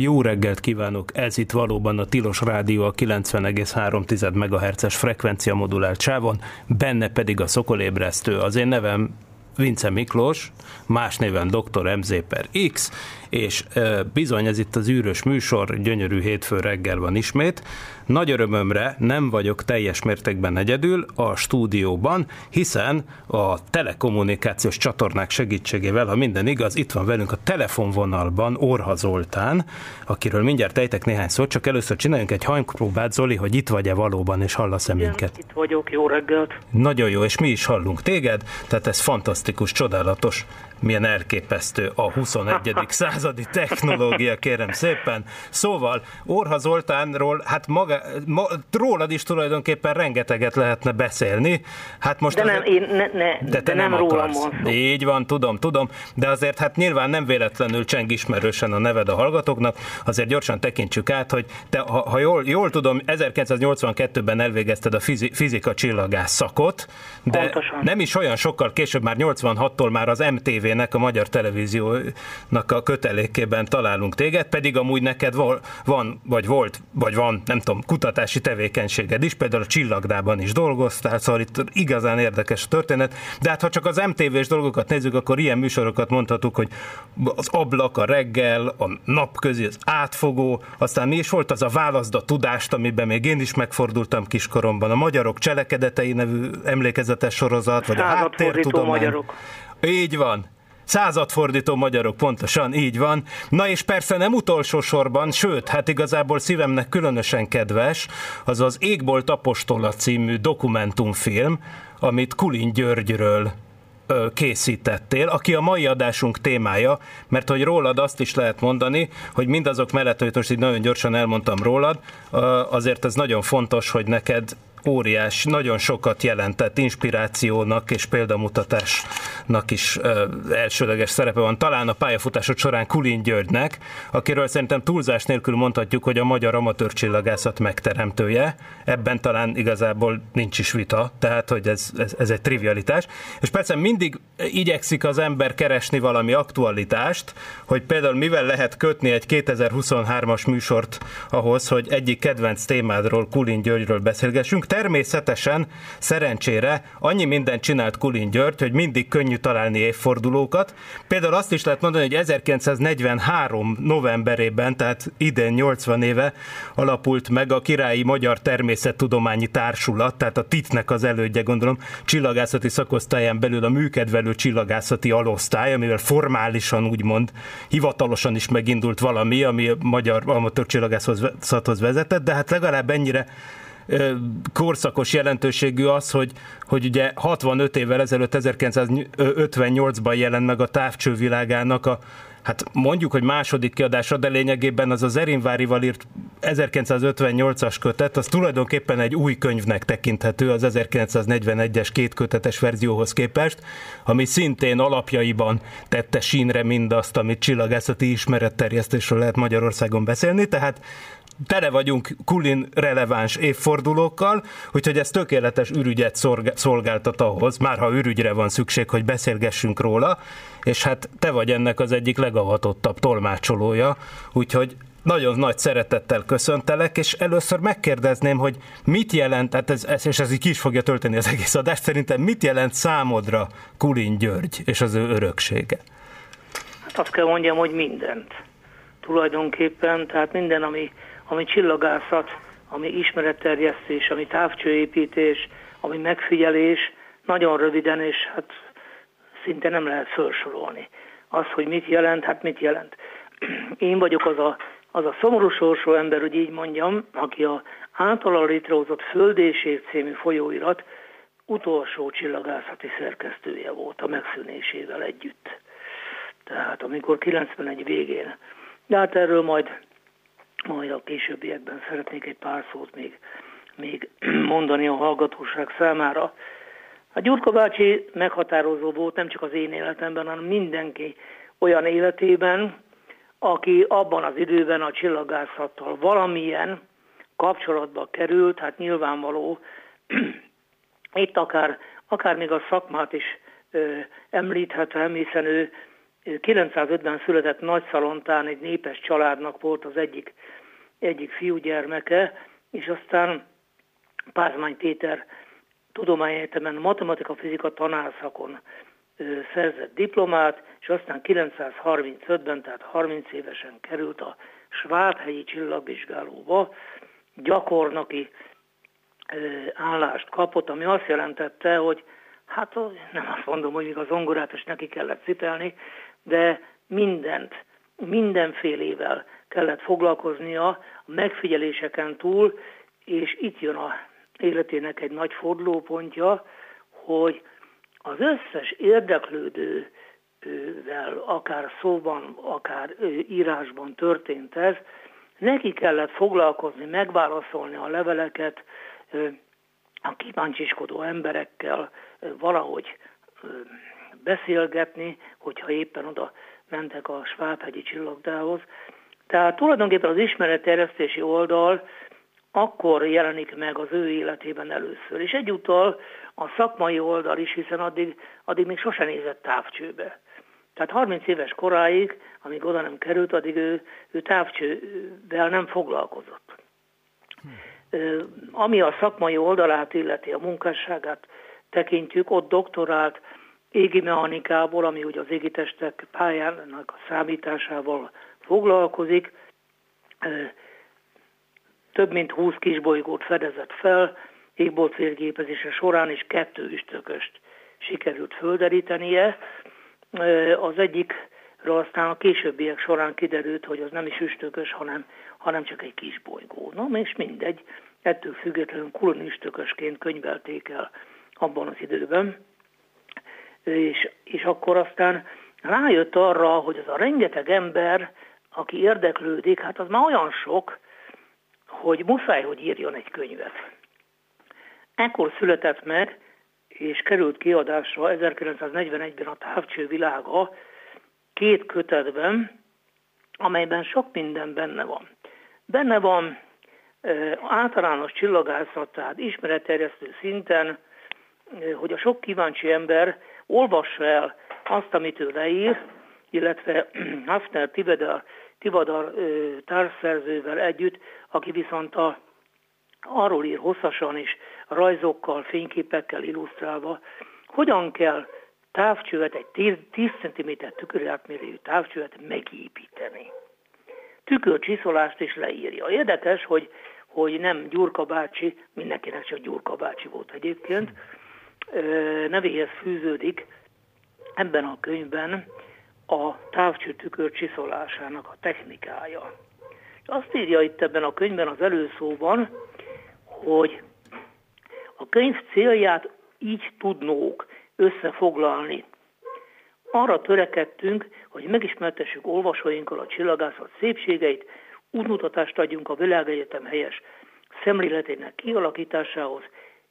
Jó reggelt kívánok! Ez itt valóban a Tilos Rádió a 90,3 MHz-es frekvencia modulált sávon, benne pedig a szokolébresztő. Az én nevem Vince Miklós, más néven Dr. MZ per X, és bizony ez itt az űrös műsor, gyönyörű hétfő reggel van ismét. Nagy örömömre nem vagyok teljes mértékben egyedül a stúdióban, hiszen a telekommunikációs csatornák segítségével, ha minden igaz, itt van velünk a telefonvonalban Orha Zoltán, akiről mindjárt tejtek néhány szót, csak először csináljunk egy hangpróbát, Zoli, hogy itt vagy-e valóban, és hallasz-e minket. Itt vagyok, jó reggelt. Nagyon jó, és mi is hallunk téged, tehát ez fantasztikus, csodálatos milyen elképesztő a 21. századi technológia, kérem szépen. Szóval Orha Zoltánról, hát maga, ma, rólad is tulajdonképpen rengeteget lehetne beszélni. Hát most de nem, én, ne, ne, de, te de nem, nem rólam akarsz. Így van, tudom, tudom, de azért hát nyilván nem véletlenül cseng ismerősen a neved a hallgatóknak, azért gyorsan tekintsük át, hogy te, ha, ha jól, jól tudom, 1982-ben elvégezted a fizi, fizika csillagász szakot, de Pontosan. nem is olyan sokkal később, már 86-tól már az MTV-nek, a Magyar Televíziónak a kötelékében találunk téged, pedig amúgy neked van, van, vagy volt, vagy van, nem tudom, kutatási tevékenységed is, például a Csillagdában is dolgoztál, szóval itt igazán érdekes a történet, de hát ha csak az MTV-s dolgokat nézzük, akkor ilyen műsorokat mondhatunk, hogy az ablak, a reggel, a napközi, az átfogó, aztán mi is volt az a válaszd a tudást, amiben még én is megfordultam kiskoromban, a Magyarok Cselekedetei nevű emlékezetes sorozat, vagy a háttértudomány. magyarok. Így van. Századfordító magyarok, pontosan így van. Na és persze nem utolsó sorban, sőt, hát igazából szívemnek különösen kedves, az az Égbolt Apostola című dokumentumfilm, amit Kulin Györgyről ö, készítettél, aki a mai adásunk témája, mert hogy rólad azt is lehet mondani, hogy mindazok mellett, hogy most így nagyon gyorsan elmondtam rólad, ö, azért ez nagyon fontos, hogy neked óriás, nagyon sokat jelentett inspirációnak és példamutatásnak is ö, elsőleges szerepe van. Talán a pályafutásod során Kulin Györgynek, akiről szerintem túlzás nélkül mondhatjuk, hogy a magyar amatőr csillagászat megteremtője. Ebben talán igazából nincs is vita, tehát hogy ez, ez, ez egy trivialitás. És persze mindig igyekszik az ember keresni valami aktualitást, hogy például mivel lehet kötni egy 2023-as műsort ahhoz, hogy egyik kedvenc témádról, Kulin Györgyről beszélgessünk. Természetesen, szerencsére annyi mindent csinált Kulin György, hogy mindig könnyű találni évfordulókat. Például azt is lehet mondani, hogy 1943 novemberében, tehát idén 80 éve alapult meg a Királyi Magyar Természettudományi Társulat, tehát a TIT-nek az elődje, gondolom, csillagászati szakosztályán belül a műkedvelő csillagászati alosztály, amivel formálisan úgymond hivatalosan is megindult valami, ami a magyar amatőr csillagászathoz vezetett, de hát legalább ennyire korszakos jelentőségű az, hogy, hogy ugye 65 évvel ezelőtt 1958-ban jelent meg a távcsővilágának a Hát mondjuk, hogy második kiadása, de lényegében az az Erinvárival írt 1958-as kötet, az tulajdonképpen egy új könyvnek tekinthető az 1941-es kétkötetes verzióhoz képest, ami szintén alapjaiban tette sínre mindazt, amit csillagászati ismeretterjesztésről lehet Magyarországon beszélni, tehát tele vagyunk Kulin releváns évfordulókkal, úgyhogy ez tökéletes ürügyet szolgáltat ahhoz, már ha ürügyre van szükség, hogy beszélgessünk róla, és hát te vagy ennek az egyik legavatottabb tolmácsolója, úgyhogy nagyon nagy szeretettel köszöntelek, és először megkérdezném, hogy mit jelent, hát ez, ez, és ez így ki is fogja tölteni az egész adást, szerintem mit jelent számodra Kulin György és az ő öröksége? Hát azt kell mondjam, hogy mindent. Tulajdonképpen, tehát minden, ami, ami csillagászat, ami ismeretterjesztés, ami távcsőépítés, ami megfigyelés, nagyon röviden, és hát szinte nem lehet felsorolni. Az, hogy mit jelent, hát mit jelent. Én vagyok az a, az a szomorú sorsú ember, hogy így mondjam, aki a általa létrehozott Föld és Ég című folyóirat utolsó csillagászati szerkesztője volt a megszűnésével együtt. tehát amikor 91 végén. De hát erről majd, majd a későbbiekben szeretnék egy pár szót még, még mondani a hallgatóság számára. A Gyurka bácsi meghatározó volt nem csak az én életemben, hanem mindenki olyan életében, aki abban az időben a csillagászattal valamilyen kapcsolatba került, hát nyilvánvaló, itt akár, akár még a szakmát is ö, említhetem, hiszen ő 905-ben született Nagyszalontán egy népes családnak volt az egyik, egyik fiúgyermeke, és aztán Pázmány Péter Tudományegyetemen matematika-fizika tanárszakon szerzett diplomát, és aztán 935-ben, tehát 30 évesen került a Svábhelyi csillagvizsgálóba, gyakornoki állást kapott, ami azt jelentette, hogy hát nem azt mondom, hogy még az zongorát is neki kellett cipelni, de mindent, mindenfélével kellett foglalkoznia a megfigyeléseken túl, és itt jön a életének egy nagy fordulópontja, hogy az összes érdeklődővel, akár szóban, akár írásban történt ez, neki kellett foglalkozni, megválaszolni a leveleket, a kíváncsiskodó emberekkel valahogy beszélgetni, hogyha éppen oda mentek a Svábhegyi csillagdához. Tehát tulajdonképpen az ismeretterjesztési oldal akkor jelenik meg az ő életében először. És egyúttal a szakmai oldal is, hiszen addig, addig még sosem nézett távcsőbe. Tehát 30 éves koráig, amíg oda nem került, addig ő, ő távcsővel nem foglalkozott. Ami a szakmai oldalát illeti, a munkásságát tekintjük, ott doktorált égi mechanikából, ami ugye az égitestek pályának a számításával foglalkozik, több mint 20 kisbolygót fedezett fel, égbolt félgépezése során is kettő üstököst sikerült földerítenie. Az egyikről aztán a későbbiek során kiderült, hogy az nem is üstökös, hanem, hanem csak egy kis bolygó. Na, és mindegy, ettől függetlenül kulon üstökösként könyvelték el abban az időben. És, és akkor aztán rájött arra, hogy az a rengeteg ember, aki érdeklődik, hát az már olyan sok, hogy muszáj, hogy írjon egy könyvet. Ekkor született meg, és került kiadásra 1941-ben a távcső világa két kötetben, amelyben sok minden benne van. Benne van e, általános csillagászat, tehát ismeretterjesztő szinten, e, hogy a sok kíváncsi ember olvassa el azt, amit ő leír, illetve Hafner Tivedel Tivadar társszerzővel együtt, aki viszont a, arról ír hosszasan is, rajzokkal, fényképekkel illusztrálva, hogyan kell távcsövet, egy 10, 10 cm tükörátmérőjű távcsövet megépíteni. Tükörcsiszolást is leírja. Érdekes, hogy, hogy nem Gyurka bácsi, mindenkinek csak Gyurka bácsi volt egyébként, nevéhez fűződik ebben a könyvben a távcsőtükör csiszolásának a technikája. Azt írja itt ebben a könyvben az előszóban, hogy a könyv célját így tudnók összefoglalni. Arra törekedtünk, hogy megismertessük olvasóinkkal a csillagászat szépségeit, útmutatást adjunk a világegyetem helyes szemléletének kialakításához,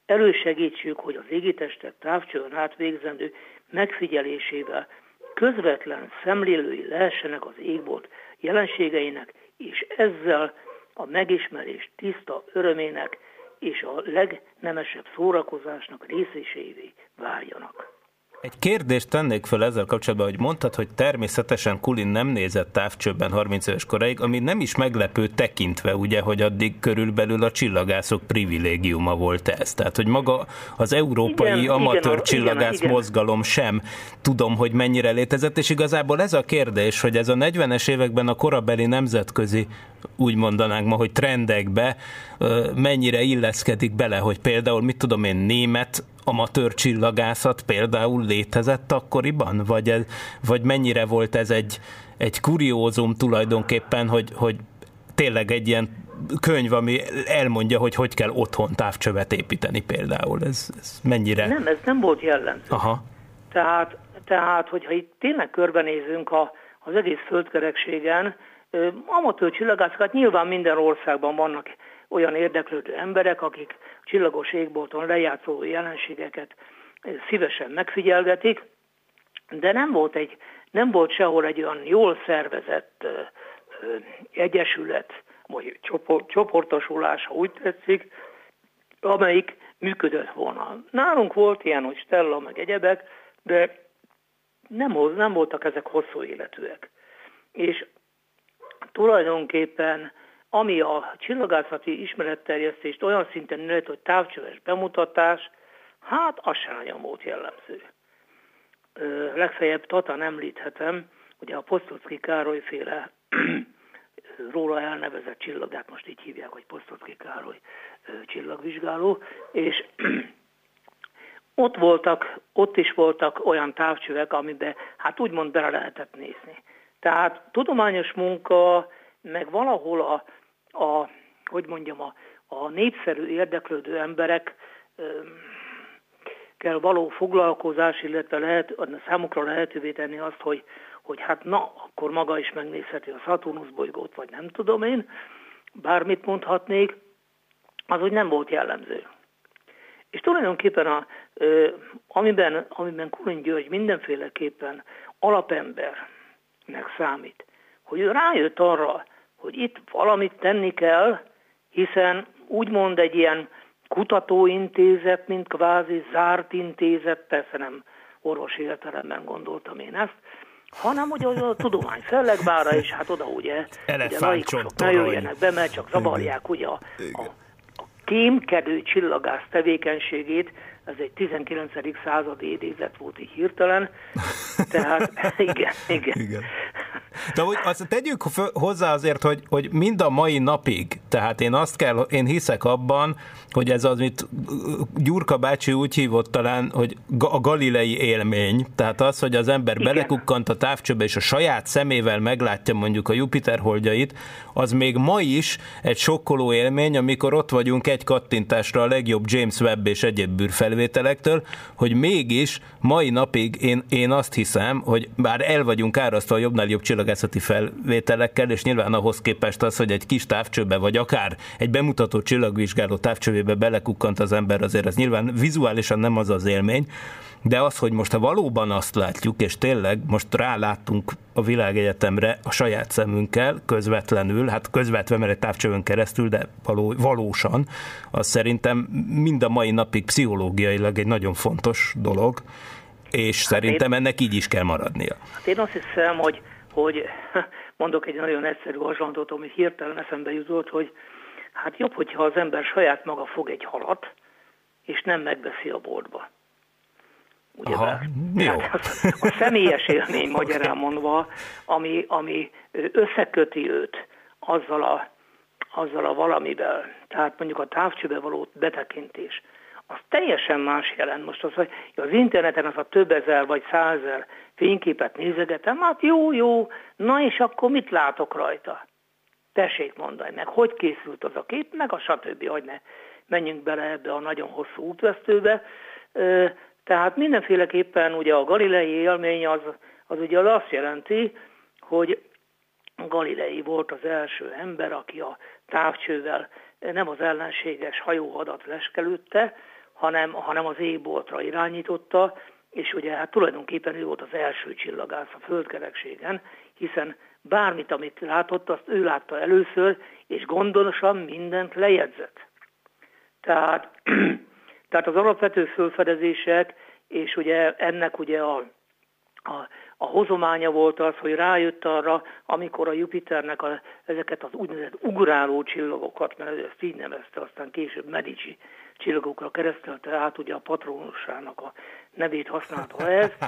elősegítsük, hogy az égitestek távcsőn átvégzendő megfigyelésével közvetlen szemlélői lehessenek az égbolt jelenségeinek, és ezzel a megismerés tiszta örömének és a legnemesebb szórakozásnak részésévé váljanak. Egy kérdést tennék fel ezzel kapcsolatban, hogy mondtad, hogy természetesen Kulin nem nézett távcsőben 30 éves koráig, ami nem is meglepő tekintve, ugye, hogy addig körülbelül a csillagászok privilégiuma volt ez. Tehát, hogy maga az európai igen, amatőr igen, csillagász igen, mozgalom sem tudom, hogy mennyire létezett, és igazából ez a kérdés, hogy ez a 40-es években a korabeli nemzetközi, úgy mondanánk ma, hogy trendekbe mennyire illeszkedik bele, hogy például, mit tudom én, német amatőr csillagászat például létezett akkoriban? Vagy, ez, vagy mennyire volt ez egy, egy kuriózum tulajdonképpen, hogy, hogy tényleg egy ilyen könyv, ami elmondja, hogy hogy kell otthon távcsövet építeni például. Ez, ez mennyire? Nem, ez nem volt jellemző. Aha. Tehát Tehát, hogyha itt tényleg körbenézünk a, az egész földkerekségen, amatőr csillagászokat nyilván minden országban vannak olyan érdeklődő emberek, akik csillagos égbolton lejátszó jelenségeket szívesen megfigyelgetik, de nem volt, egy, nem volt sehol egy olyan jól szervezett egyesület, vagy csoport, csoportosulás, ha úgy tetszik, amelyik működött volna. Nálunk volt ilyen, hogy Stella, meg egyebek, de nem, nem voltak ezek hosszú életűek. És tulajdonképpen ami a csillagászati ismeretterjesztést olyan szinten illet, hogy távcsöves bemutatás, hát az sem nagyon jellemző. Ö, legfeljebb Tatán említhetem, ugye a Posztocki Károly féle róla elnevezett csillagát, most így hívják, hogy Posztocki Károly ö, csillagvizsgáló, és ott voltak, ott is voltak olyan távcsövek, amiben hát úgymond bele lehetett nézni. Tehát tudományos munka, meg valahol a, a hogy mondjam, a, a népszerű érdeklődő emberek kell való foglalkozás, illetve lehet, számukra lehetővé tenni azt, hogy, hogy hát na, akkor maga is megnézheti a Saturnus bolygót, vagy nem tudom én, bármit mondhatnék, az úgy nem volt jellemző. És tulajdonképpen a, amiben, amiben Kulin György mindenféleképpen alapembernek számít, hogy ő rájött arra, hogy itt valamit tenni kell, hiszen úgymond egy ilyen kutatóintézet, mint kvázi zárt intézet, persze nem orvosi értelemben gondoltam én ezt, hanem hogy a tudomány fellegvára, és hát oda ugye, ugye laikusok ne jöjjenek be, mert csak zavarják ugye a, a, a kémkedő csillagász tevékenységét, ez egy 19. századi idézet volt így hirtelen, tehát igen, igen. igen. De hogy azt tegyük hozzá azért, hogy, hogy mind a mai napig, tehát én azt kell, én hiszek abban, hogy ez az, amit Gyurka bácsi úgy hívott talán, hogy a galilei élmény, tehát az, hogy az ember Igen. belekukkant a távcsőbe, és a saját szemével meglátja mondjuk a Jupiter holdjait, az még ma is egy sokkoló élmény, amikor ott vagyunk egy kattintásra a legjobb James Webb és egyéb bűrfelvételektől, hogy mégis mai napig én, én azt hiszem, hogy bár el vagyunk árasztva a jobbnál jobb csillagászati felvételekkel, és nyilván ahhoz képest az, hogy egy kis távcsőbe, vagy akár egy bemutató csillagvizsgáló távcsővébe belekukkant az ember, azért ez nyilván vizuálisan nem az az élmény, de az, hogy most ha valóban azt látjuk, és tényleg most ráláttunk a világegyetemre a saját szemünkkel, közvetlenül, hát közvetve, mert egy távcsövön keresztül, de való, valósan, az szerintem mind a mai napig pszichológiailag egy nagyon fontos dolog, és hát szerintem én, ennek így is kell maradnia. Hát én azt hiszem, hogy, hogy mondok egy nagyon egyszerű hasonlatot, ami hirtelen eszembe jutott, hogy hát jobb, hogyha az ember saját maga fog egy halat, és nem megveszi a boltba. Ugye Aha, jó. A, a személyes élmény magyarán mondva, ami, ami összeköti őt azzal a, azzal a valamivel, tehát mondjuk a távcsőbe való betekintés, az teljesen más jelent. Most az, hogy az interneten az a több ezer vagy százezer fényképet nézegetem, hát jó, jó, na és akkor mit látok rajta? Tessék mondani meg, hogy készült az a kép, meg a stb., hogy ne menjünk bele ebbe a nagyon hosszú útvesztőbe. Tehát mindenféleképpen ugye a galilei élmény az, az ugye az azt jelenti, hogy Galilei volt az első ember, aki a távcsővel nem az ellenséges hajóhadat leskelődte, hanem, hanem az égboltra irányította, és ugye hát tulajdonképpen ő volt az első csillagász a földkerekségen, hiszen bármit, amit látott, azt ő látta először, és gondosan mindent lejegyzett. Tehát, tehát az alapvető fölfedezések, és ugye ennek ugye a, a, a hozománya volt az, hogy rájött arra, amikor a Jupiternek a, ezeket az úgynevezett ugráló csillagokat, mert ezt így nevezte, aztán később Medici csillagokra keresztelte át ugye a patronusának a nevét használta ez.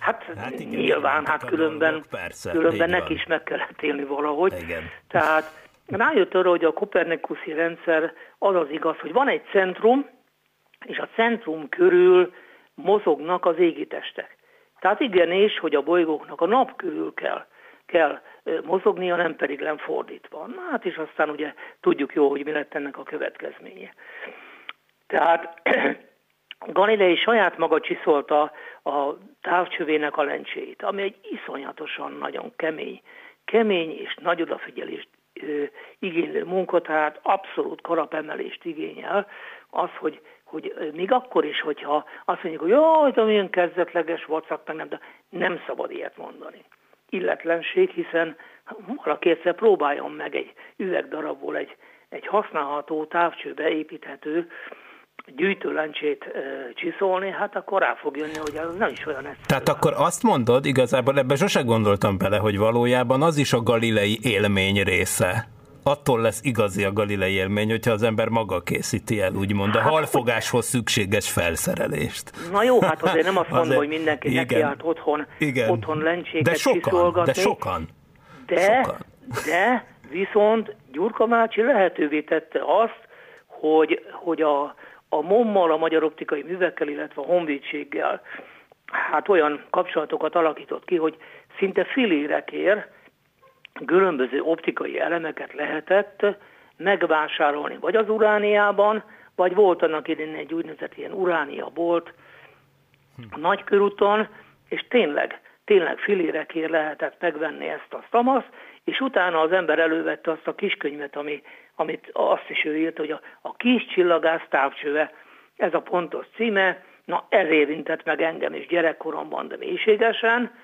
Hát, hát igen, nyilván, hát különben, persze, különben neki is meg kellett élni valahogy. Igen. Tehát rájött arra, hogy a kopernikuszi rendszer az az igaz, hogy van egy centrum, és a centrum körül mozognak az égitestek. Tehát igenis, hogy a bolygóknak a nap körül kell, kell mozognia, nem pedig nem fordítva. Na hát és aztán ugye tudjuk jó, hogy mi lett ennek a következménye. Tehát Galilei saját maga csiszolta a távcsövének a lencséit, ami egy iszonyatosan nagyon kemény, kemény és nagy odafigyelést ö, igénylő munka, tehát abszolút karapemelést igényel, az, hogy, hogy még akkor is, hogyha azt mondjuk, hogy jaj, de milyen kezdetleges meg nem, de nem szabad ilyet mondani. Illetlenség, hiszen valaki egyszer próbáljon meg egy üvegdarabból egy, egy használható távcsőbe építhető gyűjtőlencsét e, csiszolni, hát akkor rá fog jönni, hogy az nem is olyan egyszerű. Tehát akkor azt mondod, igazából ebbe sose gondoltam bele, hogy valójában az is a galilei élmény része. Attól lesz igazi a galilei élmény, hogyha az ember maga készíti el, úgymond, a hát, halfogáshoz szükséges felszerelést. Na jó, hát azért nem azt mondom, azért, hogy mindenki igen, nekiállt otthon, igen, otthon lencséket de sokan, De sokan. De, sokan. de viszont Gyurka Mácsi lehetővé tette azt, hogy, hogy a, a MOM-mal, a Magyar Optikai Művekkel, illetve a Honvédséggel hát olyan kapcsolatokat alakított ki, hogy szinte filérekért különböző optikai elemeket lehetett megvásárolni, vagy az Urániában, vagy volt annak idén egy úgynevezett ilyen Uránia bolt a Nagykörúton, és tényleg, tényleg filérekért lehetett megvenni ezt a szamasz, és utána az ember elővette azt a kiskönyvet, ami amit azt is ő írt, hogy a, a kis csillagász távcsöve, ez a pontos címe, na ez érintett meg engem is gyerekkoromban, de mélységesen,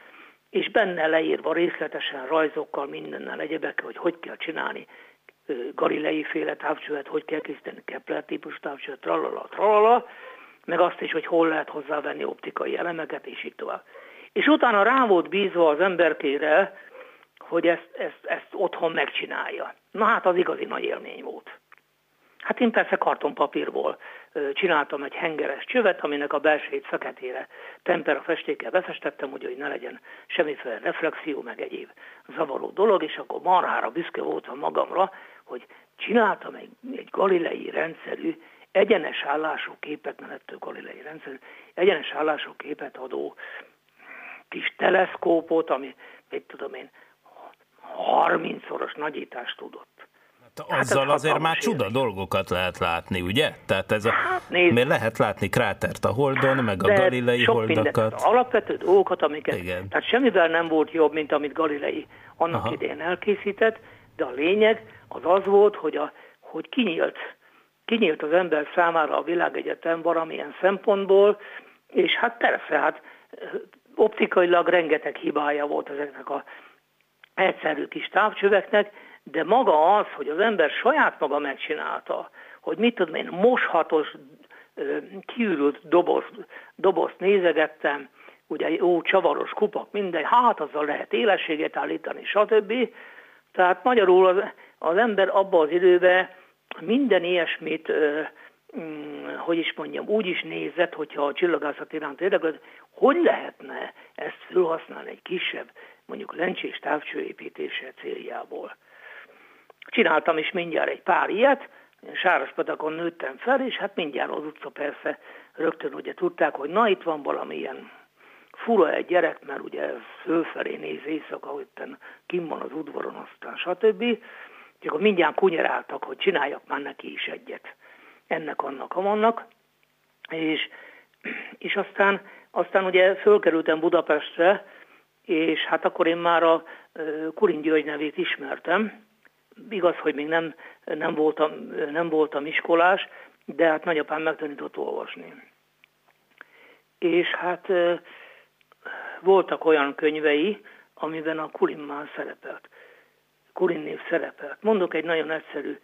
és benne leírva részletesen rajzokkal, mindennel egyebekkel, hogy hogy kell csinálni Galilei féle távcsövet, hogy kell készíteni Kepler típus távcsövet, tralala, tralala, meg azt is, hogy hol lehet hozzávenni optikai elemeket, és így tovább. És utána rá volt bízva az emberkére, hogy ezt, ezt, ezt otthon megcsinálja. Na hát az igazi nagy élmény volt. Hát én persze kartonpapírból csináltam egy hengeres csövet, aminek a belsejét feketére tempera festékkel befestettem, ugye, hogy ne legyen semmiféle reflexió, meg egyéb zavaró dolog, és akkor marhára büszke voltam magamra, hogy csináltam egy, egy galilei rendszerű, egyenes állású képet, mert ettől galilei rendszerű, egyenes állású képet adó kis teleszkópot, ami, mit tudom én, 30-szoros nagyítást tudott. Hát, hát azzal azért már csuda dolgokat lehet látni, ugye? Tehát ez a, hát nézd, miért lehet látni krátert a Holdon, meg a Galilei sok holdakat. Mindent, alapvető dolgokat, amiket, Igen. tehát semmivel nem volt jobb, mint amit Galilei annak Aha. idén elkészített, de a lényeg az az volt, hogy, a, hogy kinyílt, kinyílt az ember számára a világegyetem valamilyen szempontból, és hát persze, hát optikailag rengeteg hibája volt ezeknek a egyszerű kis távcsöveknek, de maga az, hogy az ember saját maga megcsinálta, hogy mit tudom én, moshatos, kiürült doboz, dobozt nézegettem, ugye jó csavaros kupak, mindegy, hát azzal lehet élességet állítani, stb. Tehát magyarul az, az ember abban az időben minden ilyesmit, mm, hogy is mondjam, úgy is nézett, hogyha a csillagászat iránt érdeklőd, hogy lehetne ezt felhasználni egy kisebb mondjuk lencsés távcsőépítése céljából. Csináltam is mindjárt egy pár ilyet, Sárospatakon nőttem fel, és hát mindjárt az utca persze rögtön ugye tudták, hogy na itt van valamilyen fura egy gyerek, mert ugye fölfelé néz éjszaka, hogy kim van az udvaron, aztán stb. És akkor mindjárt kunyeráltak, hogy csináljak már neki is egyet. Ennek, annak, amannak. És, és aztán, aztán ugye fölkerültem Budapestre, és hát akkor én már a Kurin György nevét ismertem. Igaz, hogy még nem, nem, voltam, nem voltam iskolás, de hát nagyapám megtanított olvasni. És hát voltak olyan könyvei, amiben a Kurin már szerepelt. Kurin név szerepelt. Mondok egy nagyon egyszerű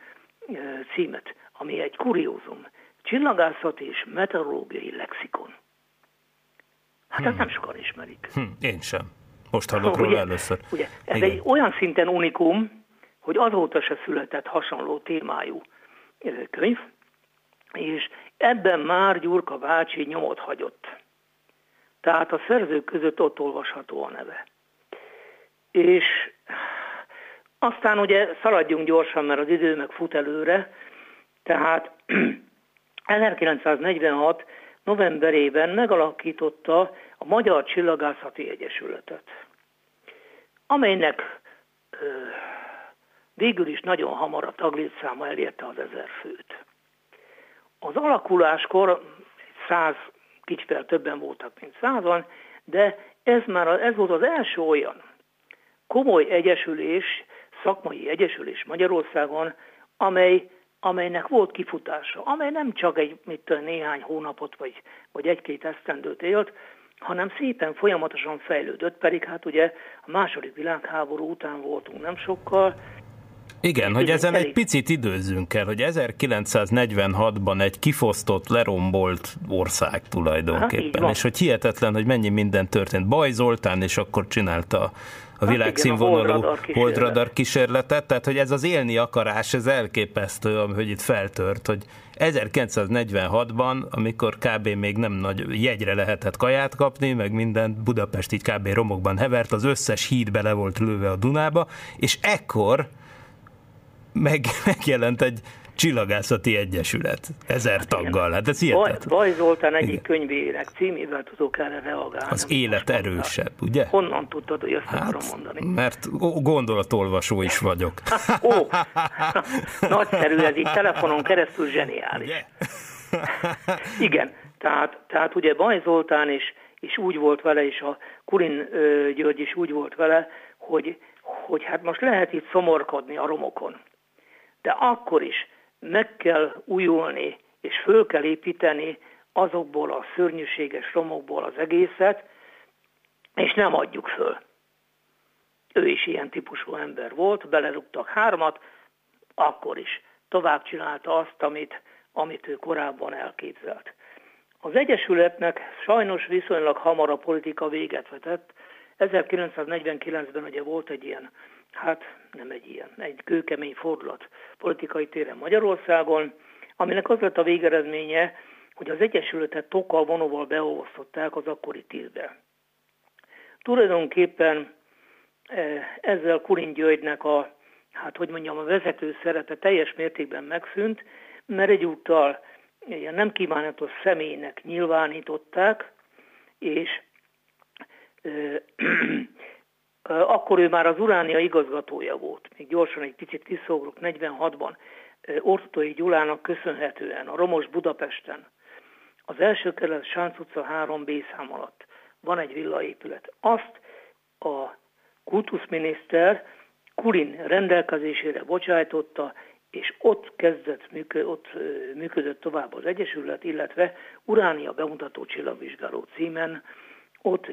címet, ami egy kuriózum. Csillagászat és meteorológiai lexikon. Hát hmm. ezt nem sokan ismerik. Hmm. Én sem. Most hallok róla ugye, először. Ugye, ez Igen. egy olyan szinten unikum, hogy azóta se született hasonló témájú könyv, és ebben már Gyurka bácsi nyomot hagyott. Tehát a szerzők között ott olvasható a neve. És aztán ugye szaladjunk gyorsan, mert az idő meg fut előre, tehát 1946 novemberében megalakította a Magyar Csillagászati Egyesületet, amelynek ö, végül is nagyon hamar a taglétszáma elérte az ezer főt. Az alakuláskor száz, kicsivel többen voltak, mint százan, de ez már ez volt az első olyan komoly egyesülés, szakmai egyesülés Magyarországon, amely, amelynek volt kifutása, amely nem csak egy mit tudom, néhány hónapot vagy, vagy egy-két esztendőt élt, hanem szépen folyamatosan fejlődött, pedig hát ugye a második világháború után voltunk nem sokkal, igen, hogy ezen egy picit időzzünk el, hogy 1946-ban egy kifosztott, lerombolt ország tulajdonképpen, és hogy hihetetlen, hogy mennyi minden történt. Baj Zoltán, és akkor csinálta a hát világszínvonalú holdradar kísérletet, tehát hogy ez az élni akarás, ez elképesztő, hogy itt feltört, hogy 1946-ban, amikor kb. még nem nagy jegyre lehetett kaját kapni, meg minden Budapest így kb. romokban hevert, az összes híd bele volt lőve a Dunába, és ekkor meg, megjelent egy csillagászati egyesület, ezer hát taggal. Hát ez hihetetlen. Baj, Zoltán egyik Igen. könyvének címével tudok erre reagálni. Az élet erősebb, ugye? Honnan tudtad, hogy ezt hát, akarom mondani? Mert gondolatolvasó is vagyok. Ó, nagyszerű, ez így telefonon keresztül zseniális. Ugye? Igen, tehát, tehát ugye Baj Zoltán is, is úgy volt vele, és a Kurin György is úgy volt vele, hogy, hogy hát most lehet itt szomorkodni a romokon. De akkor is meg kell újulni, és föl kell építeni azokból a szörnyűséges romokból az egészet, és nem adjuk föl. Ő is ilyen típusú ember volt, belerúgtak hármat, akkor is tovább csinálta azt, amit, amit ő korábban elképzelt. Az Egyesületnek sajnos viszonylag hamar a politika véget vetett. 1949-ben ugye volt egy ilyen hát nem egy ilyen, egy kőkemény fordulat politikai téren Magyarországon, aminek az lett a végeredménye, hogy az Egyesületet tokkal vonóval beolvasztották az akkori tízbe. Tulajdonképpen eh, ezzel Kurin Györgynek a, hát hogy mondjam, a vezető szerepe teljes mértékben megszűnt, mert egyúttal ilyen nem kívánatos személynek nyilvánították, és eh, akkor ő már az Uránia igazgatója volt. Még gyorsan egy picit kiszógrok, 46-ban Ortotói Gyulának köszönhetően a Romos Budapesten az első kerület Sánc utca 3B szám alatt van egy villaépület. Azt a kultuszminiszter Kulin rendelkezésére bocsájtotta, és ott kezdett, ott működött tovább az Egyesület, illetve Uránia bemutató csillagvizsgáló címen ott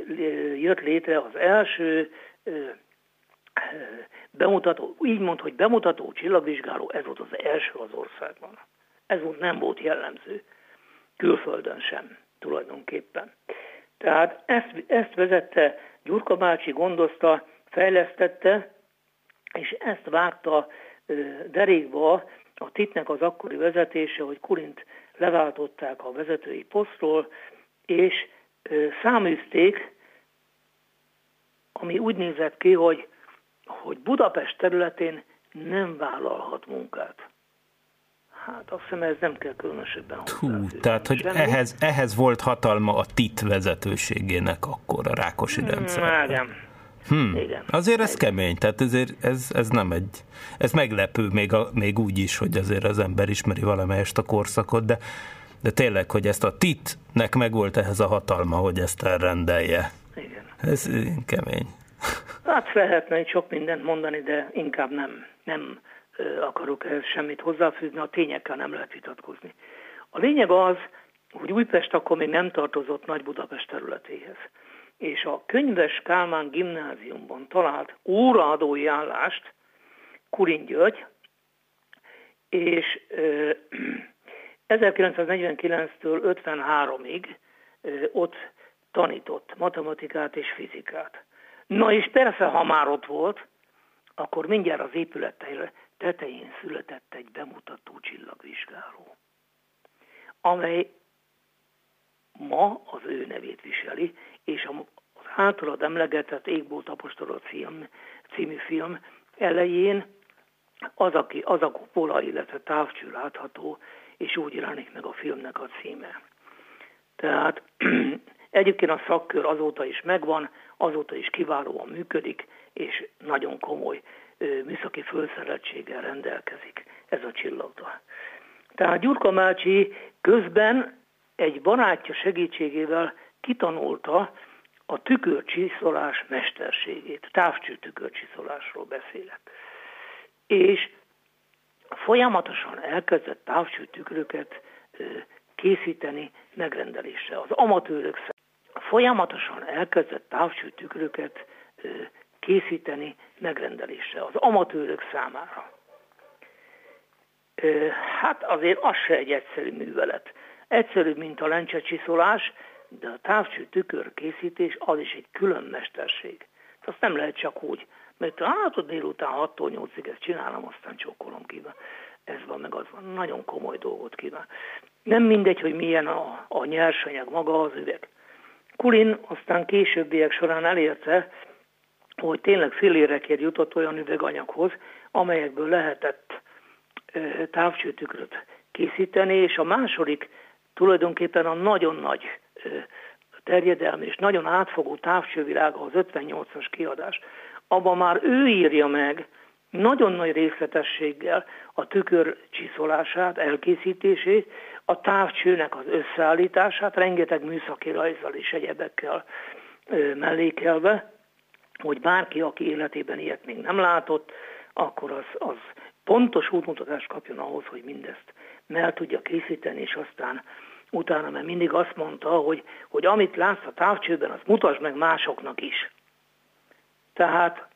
jött létre az első bemutató, így mond, hogy bemutató csillagvizsgáló, ez volt az első az országban. Ez volt, nem volt jellemző, külföldön sem tulajdonképpen. Tehát ezt, ezt vezette Gyurka bácsi, gondozta, fejlesztette, és ezt vágta derékba a titnek az akkori vezetése, hogy Kurint leváltották a vezetői posztról, és száműzték ami úgy nézett ki, hogy, hogy Budapest területén nem vállalhat munkát. Hát azt hiszem ez nem kell különösebben Hú, tehát, hogy ehhez, ehhez volt hatalma a TIT vezetőségének akkor a Rákosi hmm, rendszer. Igen. Hmm. Igen. Azért ez kemény, tehát ezért ez, ez nem egy, ez meglepő még, a, még úgy is, hogy azért az ember ismeri valamelyest a korszakot, de, de tényleg, hogy ezt a titnek megvolt ehhez a hatalma, hogy ezt elrendelje. Ez kemény. Hát lehetne egy sok mindent mondani, de inkább nem, nem akarok ehhez semmit hozzáfűzni, a tényekkel nem lehet vitatkozni. A lényeg az, hogy Újpest akkor még nem tartozott Nagy Budapest területéhez. És a Könyves Kálmán gimnáziumban talált óraadói állást Kurin György, és 1949-től 53-ig ott tanított matematikát és fizikát. Na és persze, ha már ott volt, akkor mindjárt az épület tetején született egy bemutató csillagvizsgáló, amely ma az ő nevét viseli, és az általad emlegetett Égbolt Apostolat film, című film elején az, aki, az a kupola, illetve távcső látható, és úgy jelenik meg a filmnek a címe. Tehát Egyébként a szakkör azóta is megvan, azóta is kiválóan működik, és nagyon komoly műszaki felszereltséggel rendelkezik ez a csillagda. Tehát Gyurka Mácsi közben egy barátja segítségével kitanulta a tükörcsiszolás mesterségét. Távcső tükörcsiszolásról beszélek. És folyamatosan elkezdett távcső tükröket készíteni megrendelésre. Az amatőrök folyamatosan elkezdett távcső tükröket készíteni megrendelésre az amatőrök számára. Hát azért az se egy egyszerű művelet. Egyszerűbb, mint a lencsecsiszolás, de a távcső tükör készítés az is egy külön mesterség. Azt nem lehet csak úgy, mert hát a délután 6-tól 8-ig ezt csinálom, aztán csókolom ki. Ez van, meg az van. Nagyon komoly dolgot kíván. Nem mindegy, hogy milyen a, a nyersanyag, maga az üveg. Kulin aztán későbbiek során elérte, hogy tényleg félérekért jutott olyan üveganyaghoz, amelyekből lehetett távcsőtükröt készíteni, és a második tulajdonképpen a nagyon nagy terjedelmi és nagyon átfogó távcsővilága az 58-as kiadás. Abban már ő írja meg nagyon nagy részletességgel a tükör csiszolását, elkészítését, a távcsőnek az összeállítását, rengeteg műszaki rajzzal és egyebekkel mellékelve, hogy bárki, aki életében ilyet még nem látott, akkor az, az pontos útmutatást kapjon ahhoz, hogy mindezt el tudja készíteni, és aztán utána, mert mindig azt mondta, hogy, hogy amit látsz a távcsőben, azt mutasd meg másoknak is. Tehát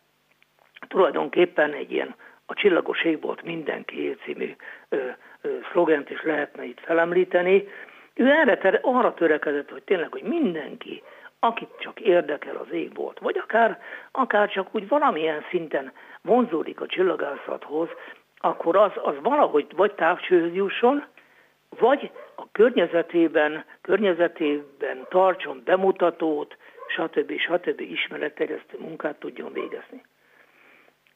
tulajdonképpen egy ilyen a csillagos égbolt mindenki című ö, szlogent is lehetne itt felemlíteni. Ő erre, arra törekedett, hogy tényleg, hogy mindenki akit csak érdekel az égbolt, vagy akár, akár csak úgy valamilyen szinten vonzódik a csillagászathoz, akkor az, az valahogy vagy távcsőhöz jusson, vagy a környezetében, környezetében tartson bemutatót, stb. stb. ismeretterjesztő munkát tudjon végezni.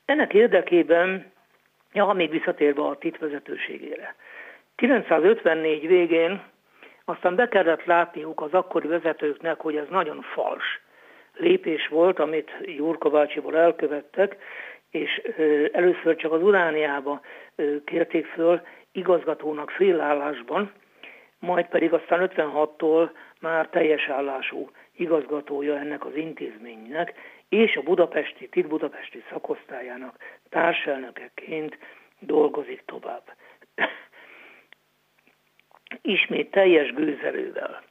Ennek érdekében, ja, még visszatérve a titvezetőségére, 954 végén aztán be kellett látniuk az akkori vezetőknek, hogy ez nagyon fals lépés volt, amit Jurka bácsiból elkövettek, és először csak az Urániába kérték föl igazgatónak félállásban, majd pedig aztán 56-tól már teljes állású igazgatója ennek az intézménynek, és a budapesti, TIT budapesti szakosztályának társelnökeként dolgozik tovább ismét teljes gőzerővel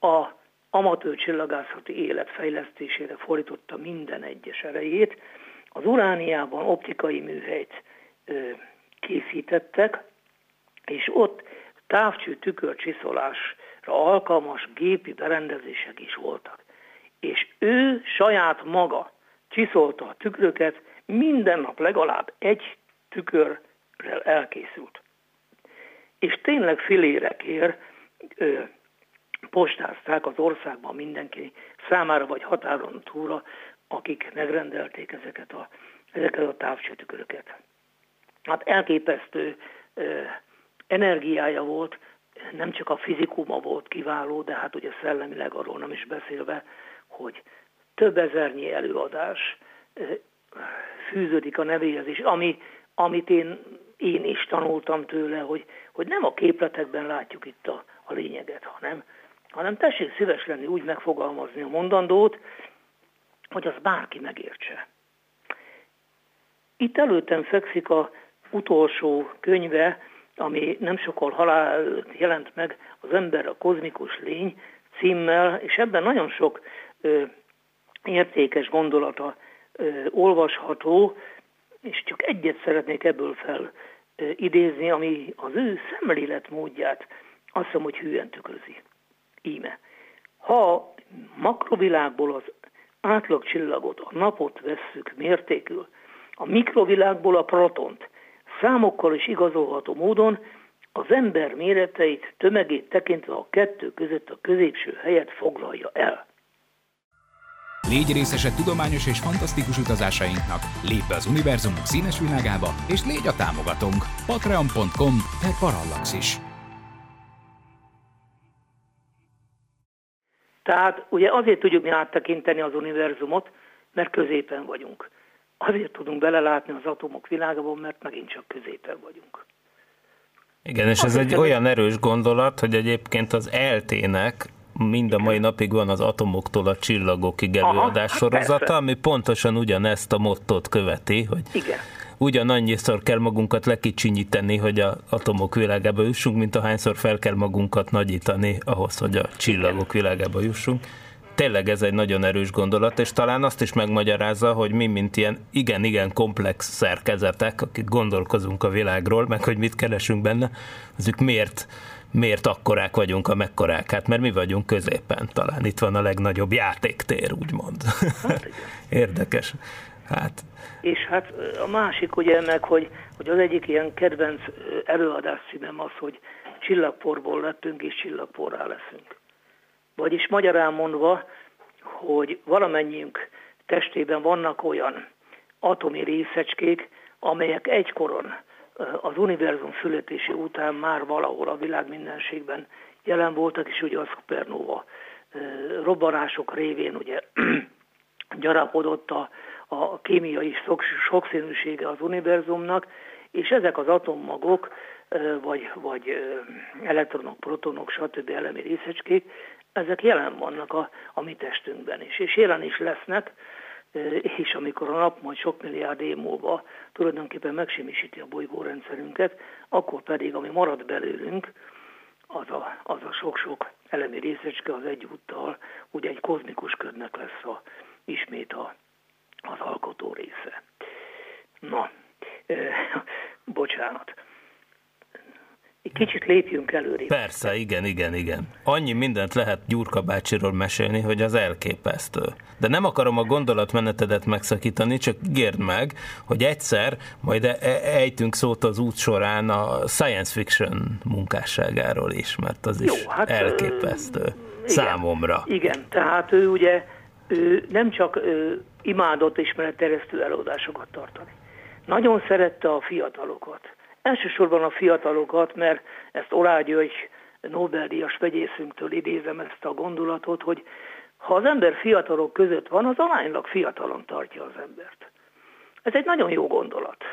a amatőr csillagászati élet fejlesztésére fordította minden egyes erejét. Az Urániában optikai műhelyt ö, készítettek, és ott távcső tükörcsiszolásra alkalmas gépi berendezések is voltak. És ő saját maga csiszolta a tükröket, minden nap legalább egy tükörrel elkészült és tényleg filérekért ö, postázták az országban mindenki számára, vagy határon túra, akik megrendelték ezeket a, ezeket a távcsötüköröket. Hát elképesztő ö, energiája volt, nem csak a fizikuma volt kiváló, de hát ugye szellemileg arról nem is beszélve, hogy több ezernyi előadás fűződik a nevéhez is, ami, amit én én is tanultam tőle, hogy, hogy nem a képletekben látjuk itt a, a lényeget, hanem, hanem tessék szíves lenni úgy megfogalmazni a mondandót, hogy az bárki megértse. Itt előttem fekszik a utolsó könyve, ami nem sokkal halál jelent meg, az ember a kozmikus lény címmel, és ebben nagyon sok ö, értékes gondolata ö, olvasható, és csak egyet szeretnék ebből fel idézni, ami az ő szemléletmódját azt hiszem, hogy hűen tükrözi. Íme. Ha makrovilágból az átlagcsillagot, a napot vesszük mértékül, a mikrovilágból a protont, számokkal is igazolható módon az ember méreteit, tömegét tekintve a kettő között a középső helyet foglalja el. Légy részese tudományos és fantasztikus utazásainknak, lépj be az univerzumunk színes világába, és légy a támogatónk. patreon.com per parallaxis. Tehát ugye azért tudjuk mi áttekinteni az univerzumot, mert középen vagyunk. Azért tudunk belelátni az atomok világában, mert megint csak középen vagyunk. Igen, és ez egy olyan erős gondolat, hogy egyébként az eltének mind a mai napig van az atomoktól a csillagokig előadás Aha, sorozata, ami pontosan ugyanezt a mottot követi, hogy Igen. ugyanannyiszor kell magunkat lekicsinyíteni, hogy a atomok világába jussunk, mint ahányszor fel kell magunkat nagyítani ahhoz, hogy a csillagok Igen. világába jussunk. Tényleg ez egy nagyon erős gondolat, és talán azt is megmagyarázza, hogy mi, mint ilyen igen-igen komplex szerkezetek, akik gondolkozunk a világról, meg hogy mit keresünk benne, azok miért miért akkorák vagyunk, amekkorák? Hát mert mi vagyunk középen, talán itt van a legnagyobb játéktér, úgymond. Hát, Érdekes. Hát. És hát a másik ugye meg, hogy, hogy az egyik ilyen kedvenc előadás színem az, hogy csillagporból lettünk és csillagporrá leszünk. Vagyis magyarán mondva, hogy valamennyiünk testében vannak olyan atomi részecskék, amelyek egykoron az univerzum születési után már valahol a világ mindenségben jelen voltak, és ugye a szupernova robbanások révén ugye gyarapodott a, a kémiai sokszínűsége az univerzumnak, és ezek az atommagok, vagy, vagy elektronok, protonok, stb. elemi részecskék, ezek jelen vannak a, a mi testünkben is, és jelen is lesznek, és amikor a nap majd sok milliárd év múlva tulajdonképpen megsemmisíti a bolygórendszerünket, akkor pedig, ami marad belőlünk, az a, az a sok-sok elemi részecske az egyúttal ugye egy kozmikus ködnek lesz a, ismét a, az alkotó része. Na, e, bocsánat egy kicsit lépjünk előre. Persze, igen, igen, igen. Annyi mindent lehet Gyurka bácsiról mesélni, hogy az elképesztő. De nem akarom a gondolatmenetedet megszakítani, csak ígérd meg, hogy egyszer majd e- e- ejtünk szót az út során a science fiction munkásságáról is, mert az is Jó, hát, elképesztő igen, számomra. Igen, tehát ő ugye ő nem csak ő, imádott ismeretterjesztő előadásokat tartani. Nagyon szerette a fiatalokat Elsősorban a fiatalokat, mert ezt Olá György Nobel-díjas vegyészünktől idézem ezt a gondolatot, hogy ha az ember fiatalok között van, az aránylag fiatalon tartja az embert. Ez egy nagyon jó gondolat.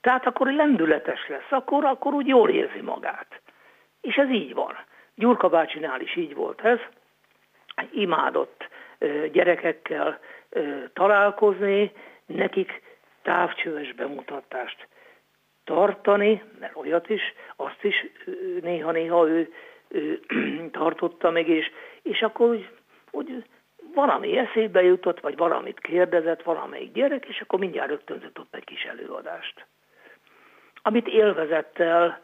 Tehát akkor lendületes lesz, akkor, akkor úgy jól érzi magát. És ez így van. Gyurka bácsinál is így volt ez. Imádott gyerekekkel találkozni, nekik távcsöves bemutatást tartani, mert olyat is, azt is néha-néha ő, ő tartotta meg, és, és akkor úgy, úgy valami eszébe jutott, vagy valamit kérdezett valamelyik gyerek, és akkor mindjárt rögtönzött ott egy kis előadást. Amit élvezettel